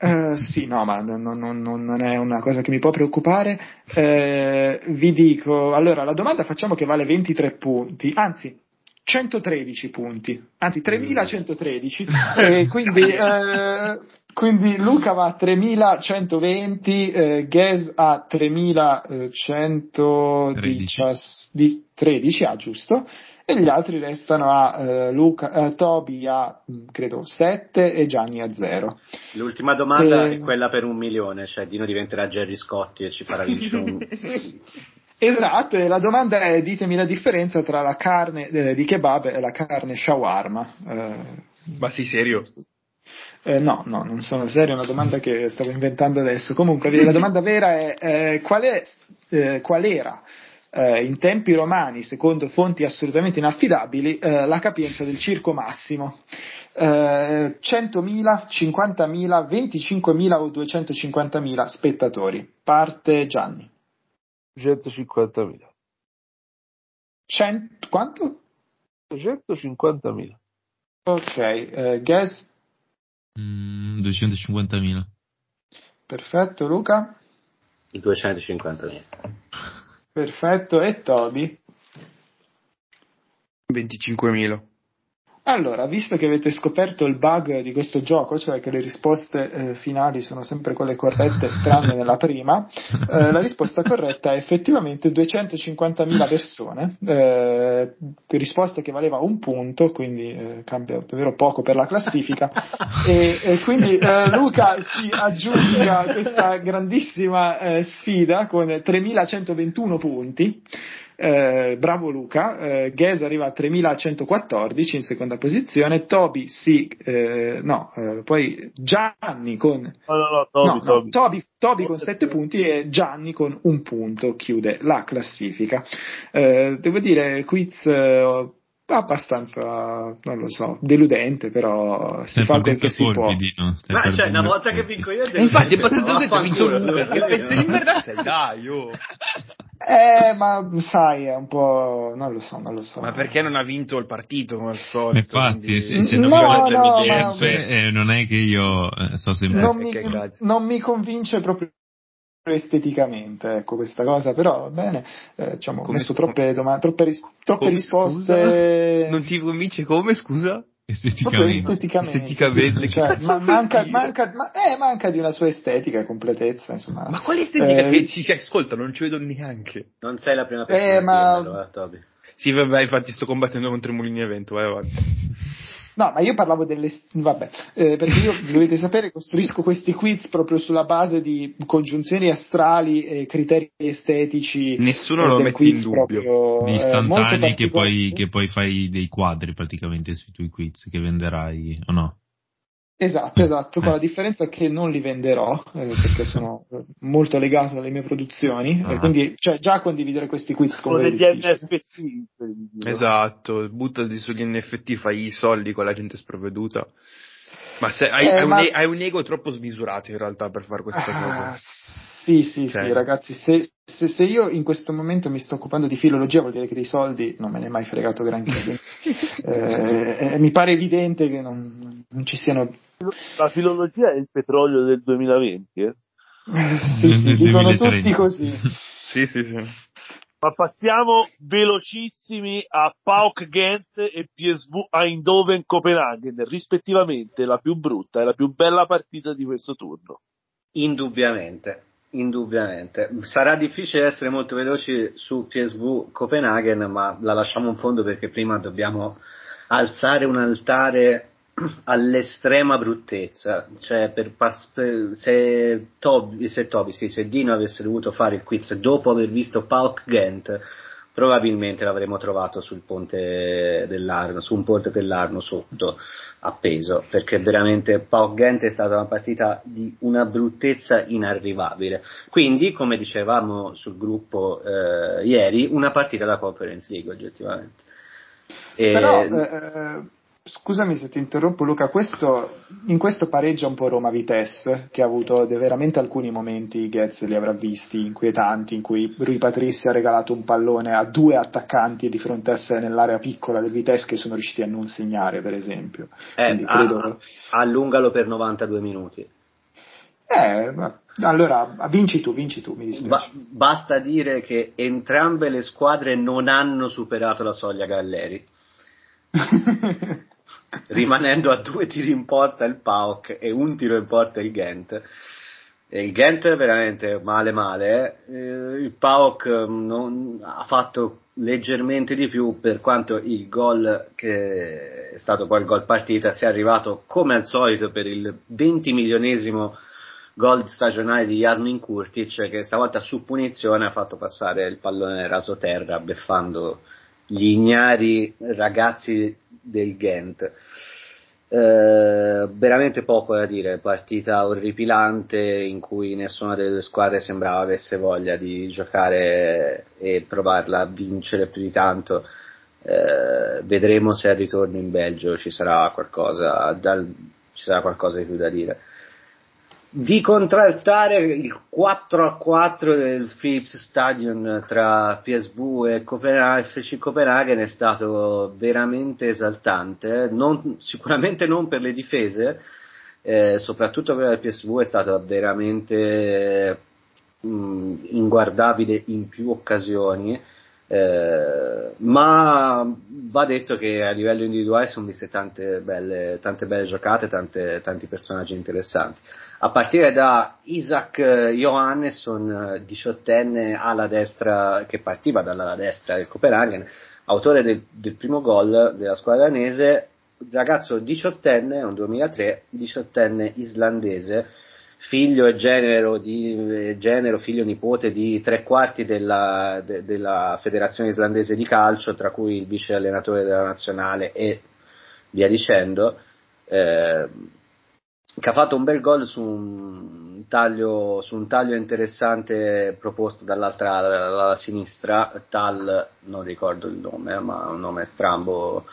Uh, sì, no, ma non, non, non, è una cosa che mi può preoccupare. Uh, vi dico, allora, la domanda facciamo che vale 23 punti, anzi, 113 punti, anzi 3113, e quindi, uh, quindi Luca va a 3120, eh, Ges a 3113, ah giusto, e gli altri restano a uh, Luca, uh, Toby a mm, credo 7 e Gianni a 0. L'ultima domanda e... è quella per un milione, cioè Dino diventerà Jerry Scotti e ci farà vincere un... Esatto, e la domanda è ditemi la differenza tra la carne eh, di kebab e la carne shawarma. Eh, Ma sei serio? Eh, no, no, non sono serio, è una domanda che stavo inventando adesso. Comunque, la domanda vera è eh, qual, è eh, qual era eh, in tempi romani, secondo fonti assolutamente inaffidabili, eh, la capienza del circo massimo. Eh, 100.000, 50.000, 25.000 o 250.000 spettatori. Parte Gianni. 150.000. 100, quanto? 150.000. Ok, eh, Gas? Mm, 250.000. Perfetto, Luca? 250.000. Perfetto, e Toby? 25.000. Allora, visto che avete scoperto il bug di questo gioco, cioè che le risposte eh, finali sono sempre quelle corrette, tranne nella prima, eh, la risposta corretta è effettivamente 250.000 persone, eh, risposta che valeva un punto, quindi eh, cambia davvero poco per la classifica, e, e quindi eh, Luca si aggiunga a questa grandissima eh, sfida con 3.121 punti. Eh, bravo Luca, eh, Ges arriva a 3114 in seconda posizione, Toby sì, eh, no, eh, poi Gianni con, no, no, no, Toby, no, Toby. Toby, Toby con 7 punti e Gianni con un punto chiude la classifica. Eh, devo dire, quiz eh, abbastanza, non lo so, deludente, però si fa quel che si può. Ma cioè, una volta che vinco io... Infatti, è passato detto, vinto lui, che pezzo di merda sei, dai, oh. Eh, ma sai, è un po'. Non lo so, non lo so. Ma perché non ha vinto il partito come al solito? Infatti, quindi... se, se non no, mi no, ma... eh, non è che io eh, so sempre. Non mi, non mi convince proprio esteticamente, ecco questa cosa, però va bene, eh, diciamo, ho messo troppe, domande, troppe, ris- troppe come, risposte. Scusa? Non ti convince come, scusa? Esteticamente. esteticamente, esteticamente sì, cioè, ma manca, manca, ma, eh, manca di una sua estetica e completezza, insomma. Ma quale estetica eh, che ci ascolta? Non ci vedo neanche. Non sei la prima persona eh, ma... allora, Toby. Sì, vabbè, infatti sto combattendo contro i mulini evento, vai avanti. No, ma io parlavo delle... vabbè, eh, perché io, dovete sapere, costruisco questi quiz proprio sulla base di congiunzioni astrali e criteri estetici. Nessuno lo mette in dubbio. Proprio, di istantanei eh, che, poi, che poi fai dei quadri praticamente sui tuoi quiz che venderai, o no? Esatto, esatto, con la differenza che non li venderò eh, perché sono molto legato alle mie produzioni ah. e quindi cioè, già condividere questi quiz con degli NFT. Esatto, buttati sugli NFT, fai i soldi con la gente sprovveduta. Ma se, hai, eh, hai, ma... Un, hai, un, ego troppo smisurato in realtà per fare questa ah, cosa. Sì, sì, cioè. sì, ragazzi, se, se, se, io in questo momento mi sto occupando di filologia vuol dire che dei soldi non me ne è mai fregato granché. eh, eh, mi pare evidente che non, non, ci siano... La filologia è il petrolio del 2020, eh? sì, sì, dicono tutti così. sì, sì, sì. Ma passiamo velocissimi a Pauk Ghent e PSV Eindhoven Copenaghen, rispettivamente la più brutta e la più bella partita di questo turno. Indubbiamente. Indubbiamente. Sarà difficile essere molto veloci su PSV Copenaghen, ma la lasciamo in fondo perché prima dobbiamo alzare un altare all'estrema bruttezza. Cioè, per, per, se, Toby, se, Toby, sì, se Dino avesse dovuto fare il quiz dopo aver visto Pauk Ghent, probabilmente l'avremmo trovato sul ponte dell'Arno, su un ponte dell'Arno sotto, appeso, perché veramente Pau Ghent è stata una partita di una bruttezza inarrivabile. Quindi, come dicevamo sul gruppo eh, ieri, una partita da Conference League oggettivamente. E... Però, eh, Scusami se ti interrompo Luca, questo, in questo pareggia un po' Roma-Vitesse, che ha avuto veramente alcuni momenti, Getz li avrà visti, inquietanti, in cui Rui Patrizi ha regalato un pallone a due attaccanti di fronte a sé nell'area piccola del Vitesse che sono riusciti a non segnare, per esempio. Eh, credo... allungalo per 92 minuti. Eh, allora vinci tu, vinci tu, mi dispiace. Ba- basta dire che entrambe le squadre non hanno superato la soglia Galleri. rimanendo a due tiri in porta il Pauk e un tiro in porta il Ghent. E il Ghent veramente male male, eh. il Pauk mm, non, ha fatto leggermente di più per quanto il gol che è stato poi il gol partita sia arrivato come al solito per il 20 milionesimo gol stagionale di Jasmin Kurtic che stavolta su punizione ha fatto passare il pallone raso terra beffando gli ignari ragazzi del Ghent. Eh, veramente poco da dire, partita orripilante in cui nessuna delle squadre sembrava avesse voglia di giocare e provarla a vincere più di tanto. Eh, vedremo se al ritorno in Belgio ci sarà qualcosa, dal, ci sarà qualcosa di più da dire di contrastare il 4 a 4 del Philips Stadion tra PSV e FC Copenaghen è stato veramente esaltante, non, sicuramente non per le difese, eh, soprattutto quella del PSV è stata veramente mh, inguardabile in più occasioni. Eh, ma va detto che a livello individuale sono viste tante belle, tante belle giocate, tante, tanti personaggi interessanti. A partire da Isaac Johannesson, diciottenne ala destra, che partiva dall'ala destra del Copenaghen, autore del, del primo gol della squadra danese, ragazzo diciottenne, un 2003, diciottenne islandese, figlio e genero, di, genero, figlio nipote di tre quarti della, de, della federazione islandese di calcio, tra cui il vice allenatore della nazionale e via dicendo. Eh, che ha fatto un bel gol su un taglio, su un taglio interessante proposto dall'altra dalla sinistra, Tal, non ricordo il nome, ma un nome strambo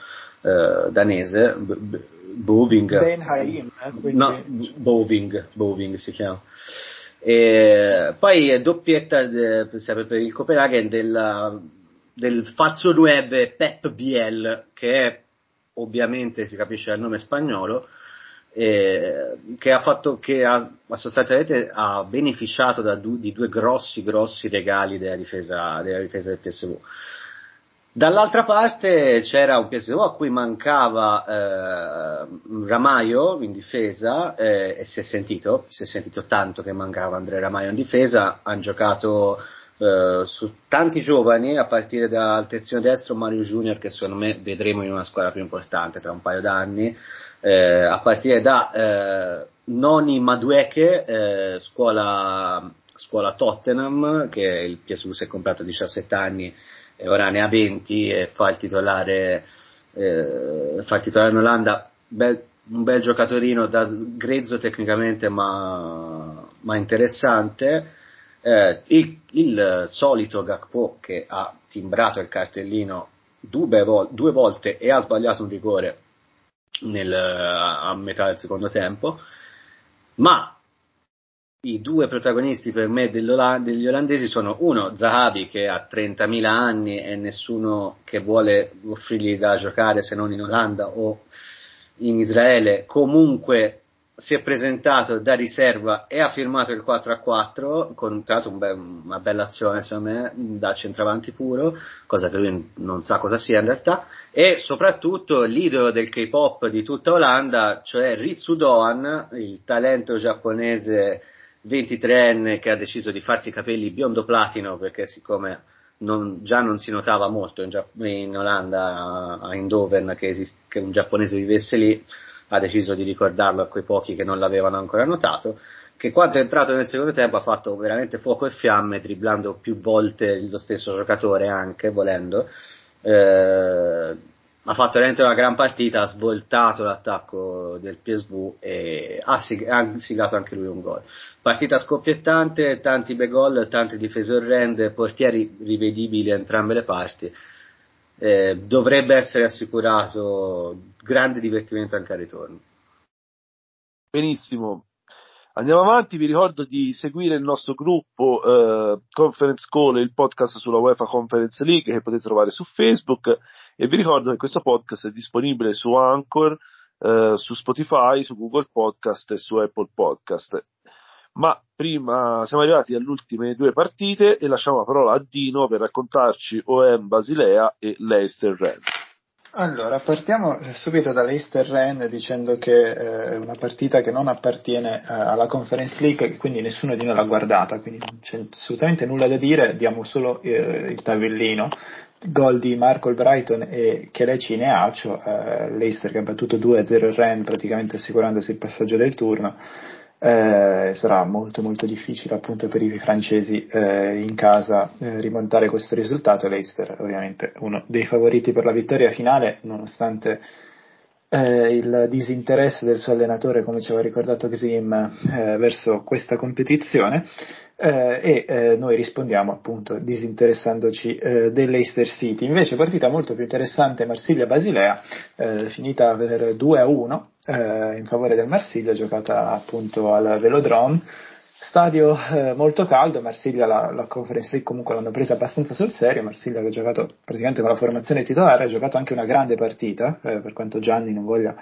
eh, danese, B- Boving. Ben Haim, eh. No, Boving, Boving si chiama. E poi doppietta de, sempre per il Copenaghen del, del falso 9 Pep Biel, che è ovviamente si capisce il nome spagnolo, eh, che ha fatto che ha, sostanzialmente ha beneficiato du, di due grossi grossi regali della difesa, della difesa del PSV. Dall'altra parte c'era un PSV a cui mancava eh, Ramaio in difesa eh, e si è sentito, si è sentito tanto che mancava Andrea Ramaio in difesa, hanno giocato eh, su tanti giovani a partire dal terzino destro Mario Junior che secondo me vedremo in una squadra più importante tra un paio d'anni eh, a partire da eh, Noni Madueke, eh, scuola, scuola, Tottenham, che il PSV si è comprato a 17 anni e ora ne ha 20 e fa il titolare, eh, fa il titolare in Olanda. Bel, un bel giocatorino da grezzo tecnicamente ma, ma interessante. Eh, il, il, solito Gakpo che ha timbrato il cartellino due, due volte e ha sbagliato un rigore nel, a metà del secondo tempo, ma i due protagonisti per me degli olandesi sono uno Zahavi che ha 30.000 anni e nessuno che vuole offrirgli da giocare se non in Olanda o in Israele. Comunque si è presentato da riserva e ha firmato il 4 a 4 con un be- una bella azione secondo me da centravanti puro cosa che lui non sa cosa sia in realtà. E soprattutto l'idolo del K-pop di tutta Olanda cioè Ritsu Doan il talento giapponese 23enne che ha deciso di farsi i capelli biondo platino perché siccome non, già non si notava molto in, in Olanda, a Eindhoven, che, esist- che un giapponese vivesse lì, ha deciso di ricordarlo a quei pochi che non l'avevano ancora notato, che quando è entrato nel secondo tempo ha fatto veramente fuoco e fiamme, dribblando più volte lo stesso giocatore anche, volendo. Eh, ha fatto veramente una gran partita, ha svoltato l'attacco del PSV e ha, sig- ha siglato anche lui un gol. Partita scoppiettante, tanti bei gol, tante difese orrende, portieri rivedibili a entrambe le parti. Eh, dovrebbe essere assicurato grande divertimento anche al ritorno. Benissimo, Andiamo avanti, vi ricordo di seguire il nostro gruppo eh, Conference Call, il podcast sulla UEFA Conference League che potete trovare su Facebook e vi ricordo che questo podcast è disponibile su Anchor, eh, su Spotify, su Google Podcast e su Apple Podcast. Ma prima siamo arrivati alle ultime due partite e lasciamo la parola a Dino per raccontarci OM Basilea e Leicester Rennes. Allora, partiamo subito da Leicester Ren dicendo che eh, è una partita che non appartiene eh, alla Conference League, quindi nessuno di noi l'ha guardata, quindi non c'è assolutamente nulla da dire, diamo solo eh, il tabellino. Gol di Marco Brighton e Kelechi Neacio, eh, Leicester che ha battuto 2-0 il Ren praticamente assicurandosi il passaggio del turno eh, sarà molto molto difficile appunto per i francesi eh, in casa eh, rimontare questo risultato. Leicester ovviamente uno dei favoriti per la vittoria finale nonostante eh, il disinteresse del suo allenatore come ci aveva ricordato Xim eh, verso questa competizione eh, e eh, noi rispondiamo appunto disinteressandoci eh, dell'Eister City. Invece partita molto più interessante Marsiglia-Basilea, eh, finita per 2 a 1 eh, in favore del Marsiglia, giocata appunto al Velodrome. Stadio eh, molto caldo, Marsiglia la, la, Conference League comunque l'hanno presa abbastanza sul serio, Marsiglia che ha giocato praticamente con la formazione titolare, ha giocato anche una grande partita, per quanto Gianni non voglia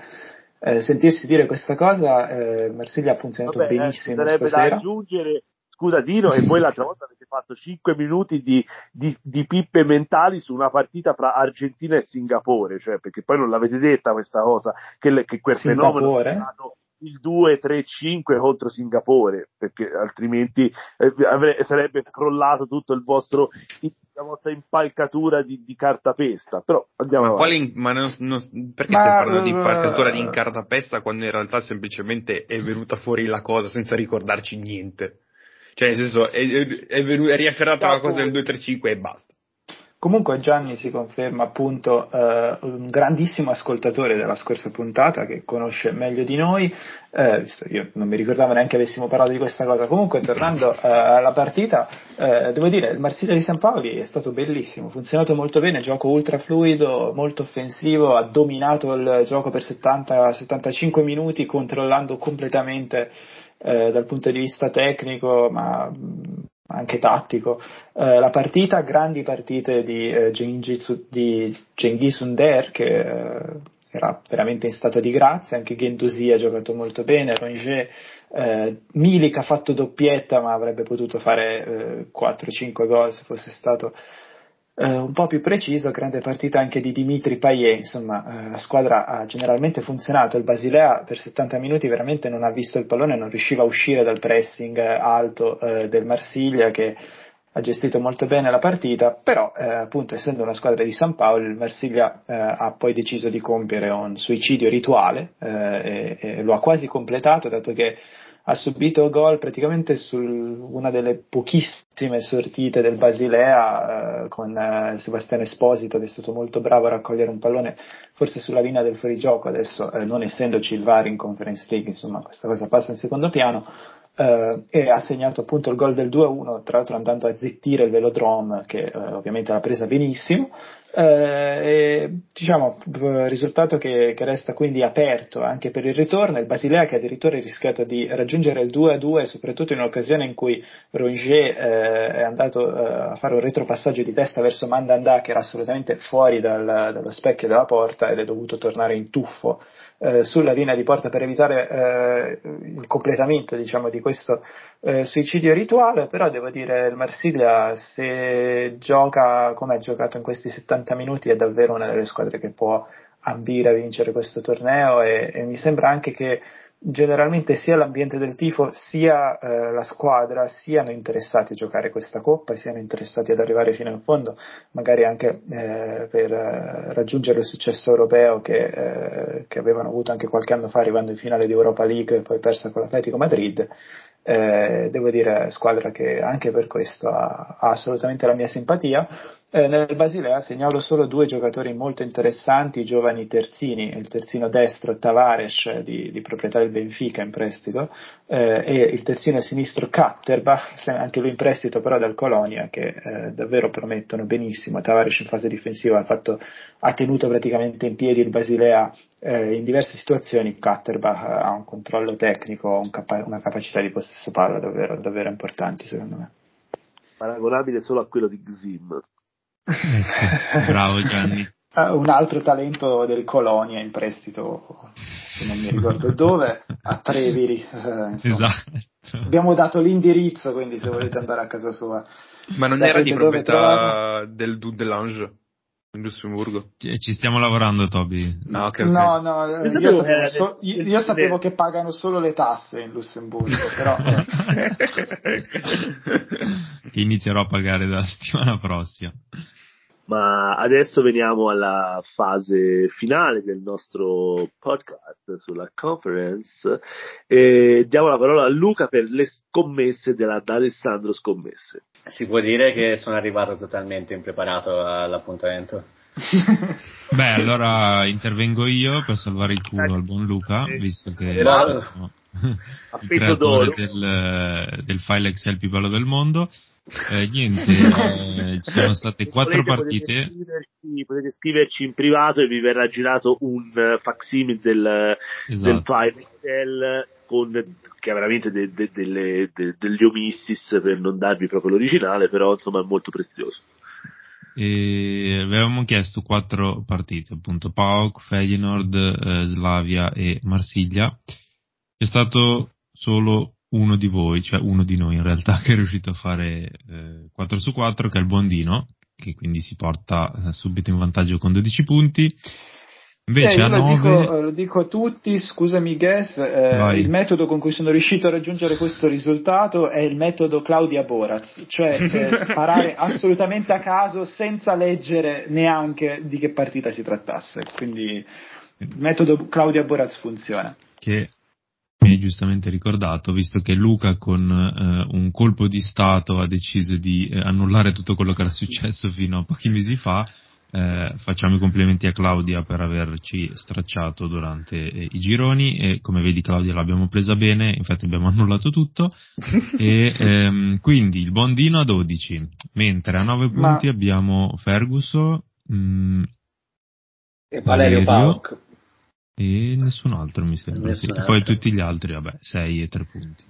sentirsi dire questa cosa, Marsiglia ha funzionato Vabbè, benissimo stasera. Da aggiungere scusa Dino, e poi l'altra volta avete fatto 5 minuti di, di, di, pippe mentali su una partita fra Argentina e Singapore, cioè perché poi non l'avete detta questa cosa, che, che quel Singapore? fenomeno è stato il 2-3-5 contro Singapore, perché altrimenti eh, avre- sarebbe crollato tutto il vostro la vostra impalcatura di, di cartapesta. Però andiamo ma, quale in, ma non, non, perché ma, stiamo parlando di impalcatura di cartapesta quando in realtà semplicemente è venuta fuori la cosa senza ricordarci niente? Cioè, nel senso, è, è, venu- è riafferrata la cosa del 235 e basta. Comunque Gianni si conferma appunto eh, un grandissimo ascoltatore della scorsa puntata che conosce meglio di noi, eh, io non mi ricordavo neanche avessimo parlato di questa cosa, comunque tornando eh, alla partita, eh, devo dire il Marsiglia di San Paoli è stato bellissimo, ha funzionato molto bene, gioco ultra fluido, molto offensivo, ha dominato il gioco per 70-75 minuti controllando completamente eh, dal punto di vista tecnico, ma anche tattico. Eh, la partita, grandi partite di, eh, di Genghis Under che eh, era veramente in stato di grazia, anche Gendusi ha giocato molto bene, Rongier, eh, Milik ha fatto doppietta ma avrebbe potuto fare 4-5 eh, gol se fosse stato eh, un po' più preciso, grande partita anche di Dimitri Payet, insomma eh, la squadra ha generalmente funzionato, il Basilea per 70 minuti veramente non ha visto il pallone, non riusciva a uscire dal pressing alto eh, del Marsiglia che ha gestito molto bene la partita, però eh, appunto essendo una squadra di San Paolo il Marsiglia eh, ha poi deciso di compiere un suicidio rituale eh, e, e lo ha quasi completato dato che ha subito gol praticamente su una delle pochissime sortite del Basilea eh, con eh, Sebastiano Esposito che è stato molto bravo a raccogliere un pallone forse sulla linea del fuorigioco. Adesso eh, non essendoci il VAR in Conference League insomma questa cosa passa in secondo piano eh, e ha segnato appunto il gol del 2-1 tra l'altro andando a zittire il Velodrome che eh, ovviamente l'ha presa benissimo. Eh, e, diciamo, risultato che, che, resta quindi aperto anche per il ritorno, il Basilea che addirittura ha rischiato di raggiungere il 2-2 soprattutto in un'occasione in cui Rongier eh, è andato eh, a fare un retropassaggio di testa verso Mandanda che era assolutamente fuori dal, dallo specchio della porta ed è dovuto tornare in tuffo eh, sulla linea di porta per evitare eh, il completamento diciamo, di questo eh, suicidio rituale, però devo dire il Marsiglia se gioca come ha giocato in questi 70 minuti è davvero una delle squadre che può ambire a vincere questo torneo e, e mi sembra anche che generalmente sia l'ambiente del tifo sia eh, la squadra siano interessati a giocare questa coppa e siano interessati ad arrivare fino in fondo, magari anche eh, per eh, raggiungere il successo europeo che, eh, che, avevano avuto anche qualche anno fa arrivando in finale di Europa League e poi persa con l'Atletico Madrid. Eh, devo dire squadra che anche per questo ha, ha assolutamente la mia simpatia eh, nel Basilea segnalo solo due giocatori molto interessanti, i giovani terzini, il terzino destro Tavares di, di proprietà del Benfica in prestito eh, e il terzino sinistro Katterbach, anche lui in prestito però dal Colonia, che eh, davvero promettono benissimo. Tavares in fase difensiva ha, fatto, ha tenuto praticamente in piedi il Basilea eh, in diverse situazioni. Katterbach ha un controllo tecnico, un capa- una capacità di possesso palla davvero, davvero importanti secondo me. Paragonabile solo a quello di Gzim. Eh bravo Gianni. Uh, un altro talento del Colonia in prestito, se non mi ricordo dove, a Treviri. Uh, esatto. Abbiamo dato l'indirizzo, quindi se volete andare a casa sua. Ma non era di proprietà del Dudelange in Lussemburgo? Ci stiamo lavorando, Toby. No, okay, okay. no, no io, io, sapevo, so, io, io sapevo, che pagano solo le tasse in Lussemburgo, però... che inizierò a pagare dalla settimana prossima. Ma adesso veniamo alla fase finale del nostro podcast sulla conference e diamo la parola a Luca per le scommesse della D'Alessandro Scommesse. Si può dire che sono arrivato totalmente impreparato all'appuntamento. Beh, allora intervengo io per salvare il culo al buon Luca, visto che sono il creatore del, del file Excel più bello del mondo. Eh, niente, eh, ci sono state quattro partite. Potete scriverci, potete scriverci, in privato e vi verrà girato un uh, facsimile del, esatto. del file Excel con, che ha veramente de, de, de, degli omissis per non darvi proprio l'originale, però insomma è molto prezioso. E avevamo chiesto quattro partite, appunto PAOK, Feyenoord, eh, Slavia e Marsiglia. C'è stato solo uno di voi, cioè uno di noi in realtà, che è riuscito a fare eh, 4 su 4, che è il Bondino, che quindi si porta eh, subito in vantaggio con 12 punti. Invece eh, a 9... lo, dico, lo dico a tutti, scusami Guess, eh, il metodo con cui sono riuscito a raggiungere questo risultato è il metodo Claudia Boraz, cioè eh, sparare assolutamente a caso senza leggere neanche di che partita si trattasse. Quindi il metodo Claudia Boraz funziona. Che mi hai giustamente ricordato, visto che Luca con eh, un colpo di Stato ha deciso di eh, annullare tutto quello che era successo fino a pochi mesi fa, eh, facciamo i complimenti a Claudia per averci stracciato durante eh, i gironi e come vedi Claudia l'abbiamo presa bene, infatti abbiamo annullato tutto e ehm, quindi il bondino a 12, mentre a 9 punti Ma... abbiamo Ferguson mh, mm, e Valerio, Valerio Pauc e nessun altro mi sembra. Sì. E poi tutti gli altri, vabbè, 6 e 3 punti.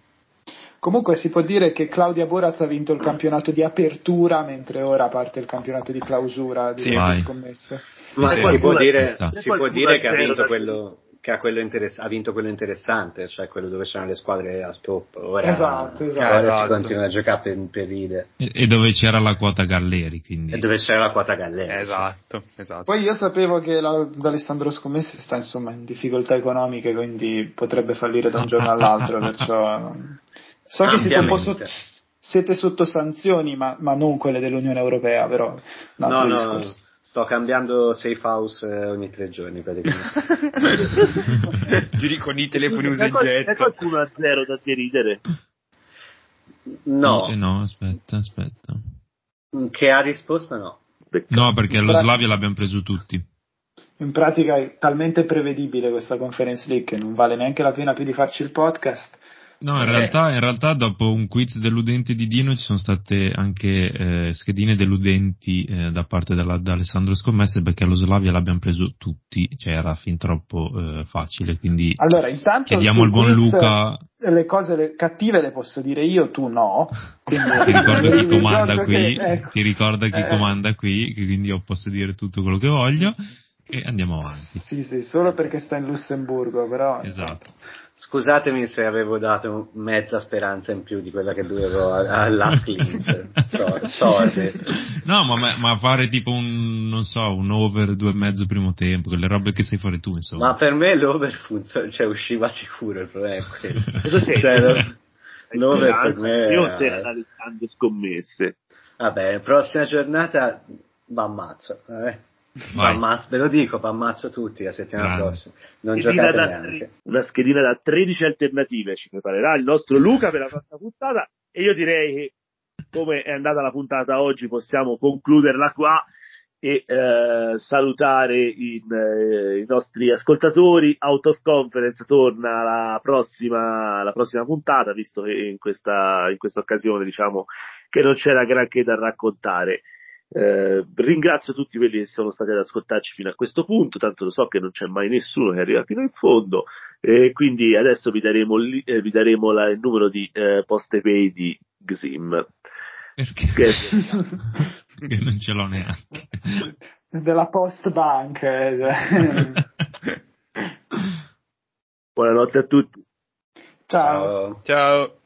Comunque si può dire che Claudia Boraz ha vinto il campionato di apertura, mentre ora parte il campionato di clausura di sì, scommesse. Ma sì, si, può dire, si può dire che ha vinto quello, che ha, interess- ha, vinto quello interessante, cioè quello dove c'erano le squadre al top. Ora, esatto, esatto. ora esatto. si continua a giocare per, per ride. E, e, dove c'era la quota Galleri, quindi. E dove c'era la quota Galleri. Esatto, esatto. Poi io sapevo che la, D'Alessandro Scommessi sta insomma in difficoltà economiche, quindi potrebbe fallire da un giorno all'altro, perciò... So che siete un po' sotto, siete sotto sanzioni, ma, ma, non quelle dell'Unione Europea, però... No, no, sto cambiando safe house eh, ogni tre giorni praticamente. Giri con i telefoni usa. C'è qualcuno a zero da deridere? No. Eh, no, aspetta, aspetta. Che ha risposto no. No, perché lo Slavia l'abbiamo preso tutti. In pratica è talmente prevedibile questa conference league che non vale neanche la pena più di farci il podcast No, in, eh. realtà, in realtà, dopo un quiz deludente di Dino ci sono state anche eh, schedine deludenti eh, da parte della, da Alessandro Scommesse perché lo Slavia l'abbiamo preso tutti, cioè era fin troppo eh, facile, quindi allora, intanto chiediamo al buon Luca... Le cose le, cattive le posso dire io, tu no. Quindi, ti ricordo chi comanda qui, che, ecco, ti ricorda chi eh. comanda qui, quindi io posso dire tutto quello che voglio. E andiamo avanti. Sì, sì, solo perché sta in Lussemburgo, però. Esatto. Scusatemi se avevo dato mezza speranza in più di quella che lui aveva all'Ask so, sorry. No, ma, ma, fare tipo un, non so, un over due e mezzo primo tempo, quelle robe che sai fare tu, insomma. Ma per me l'over funziona, cioè usciva sicuro il problema è quello. cioè, lo, l'over per me... Io stai analizzando scommesse. Vabbè, prossima giornata va ammazzo, eh. Pammazzo, ve lo dico, pammazzo tutti la settimana Grande. prossima. Non schedina giocate neanche. Una schedina da 13 alternative ci preparerà il nostro Luca per la prossima puntata e io direi che come è andata la puntata oggi possiamo concluderla qua e eh, salutare in, eh, i nostri ascoltatori. Out of Conference torna la prossima, la prossima puntata, visto che in questa, in questa occasione diciamo che non c'era granché da raccontare. Eh, ringrazio tutti quelli che sono stati ad ascoltarci fino a questo punto, tanto lo so che non c'è mai nessuno che arriva fino in fondo, e quindi adesso vi daremo, li, eh, vi daremo la, il numero di eh, poste pay di Xim. Perché? Che... Perché non ce l'ho neanche. Della post bank. Eh, cioè. Buonanotte a tutti. Ciao. Ciao.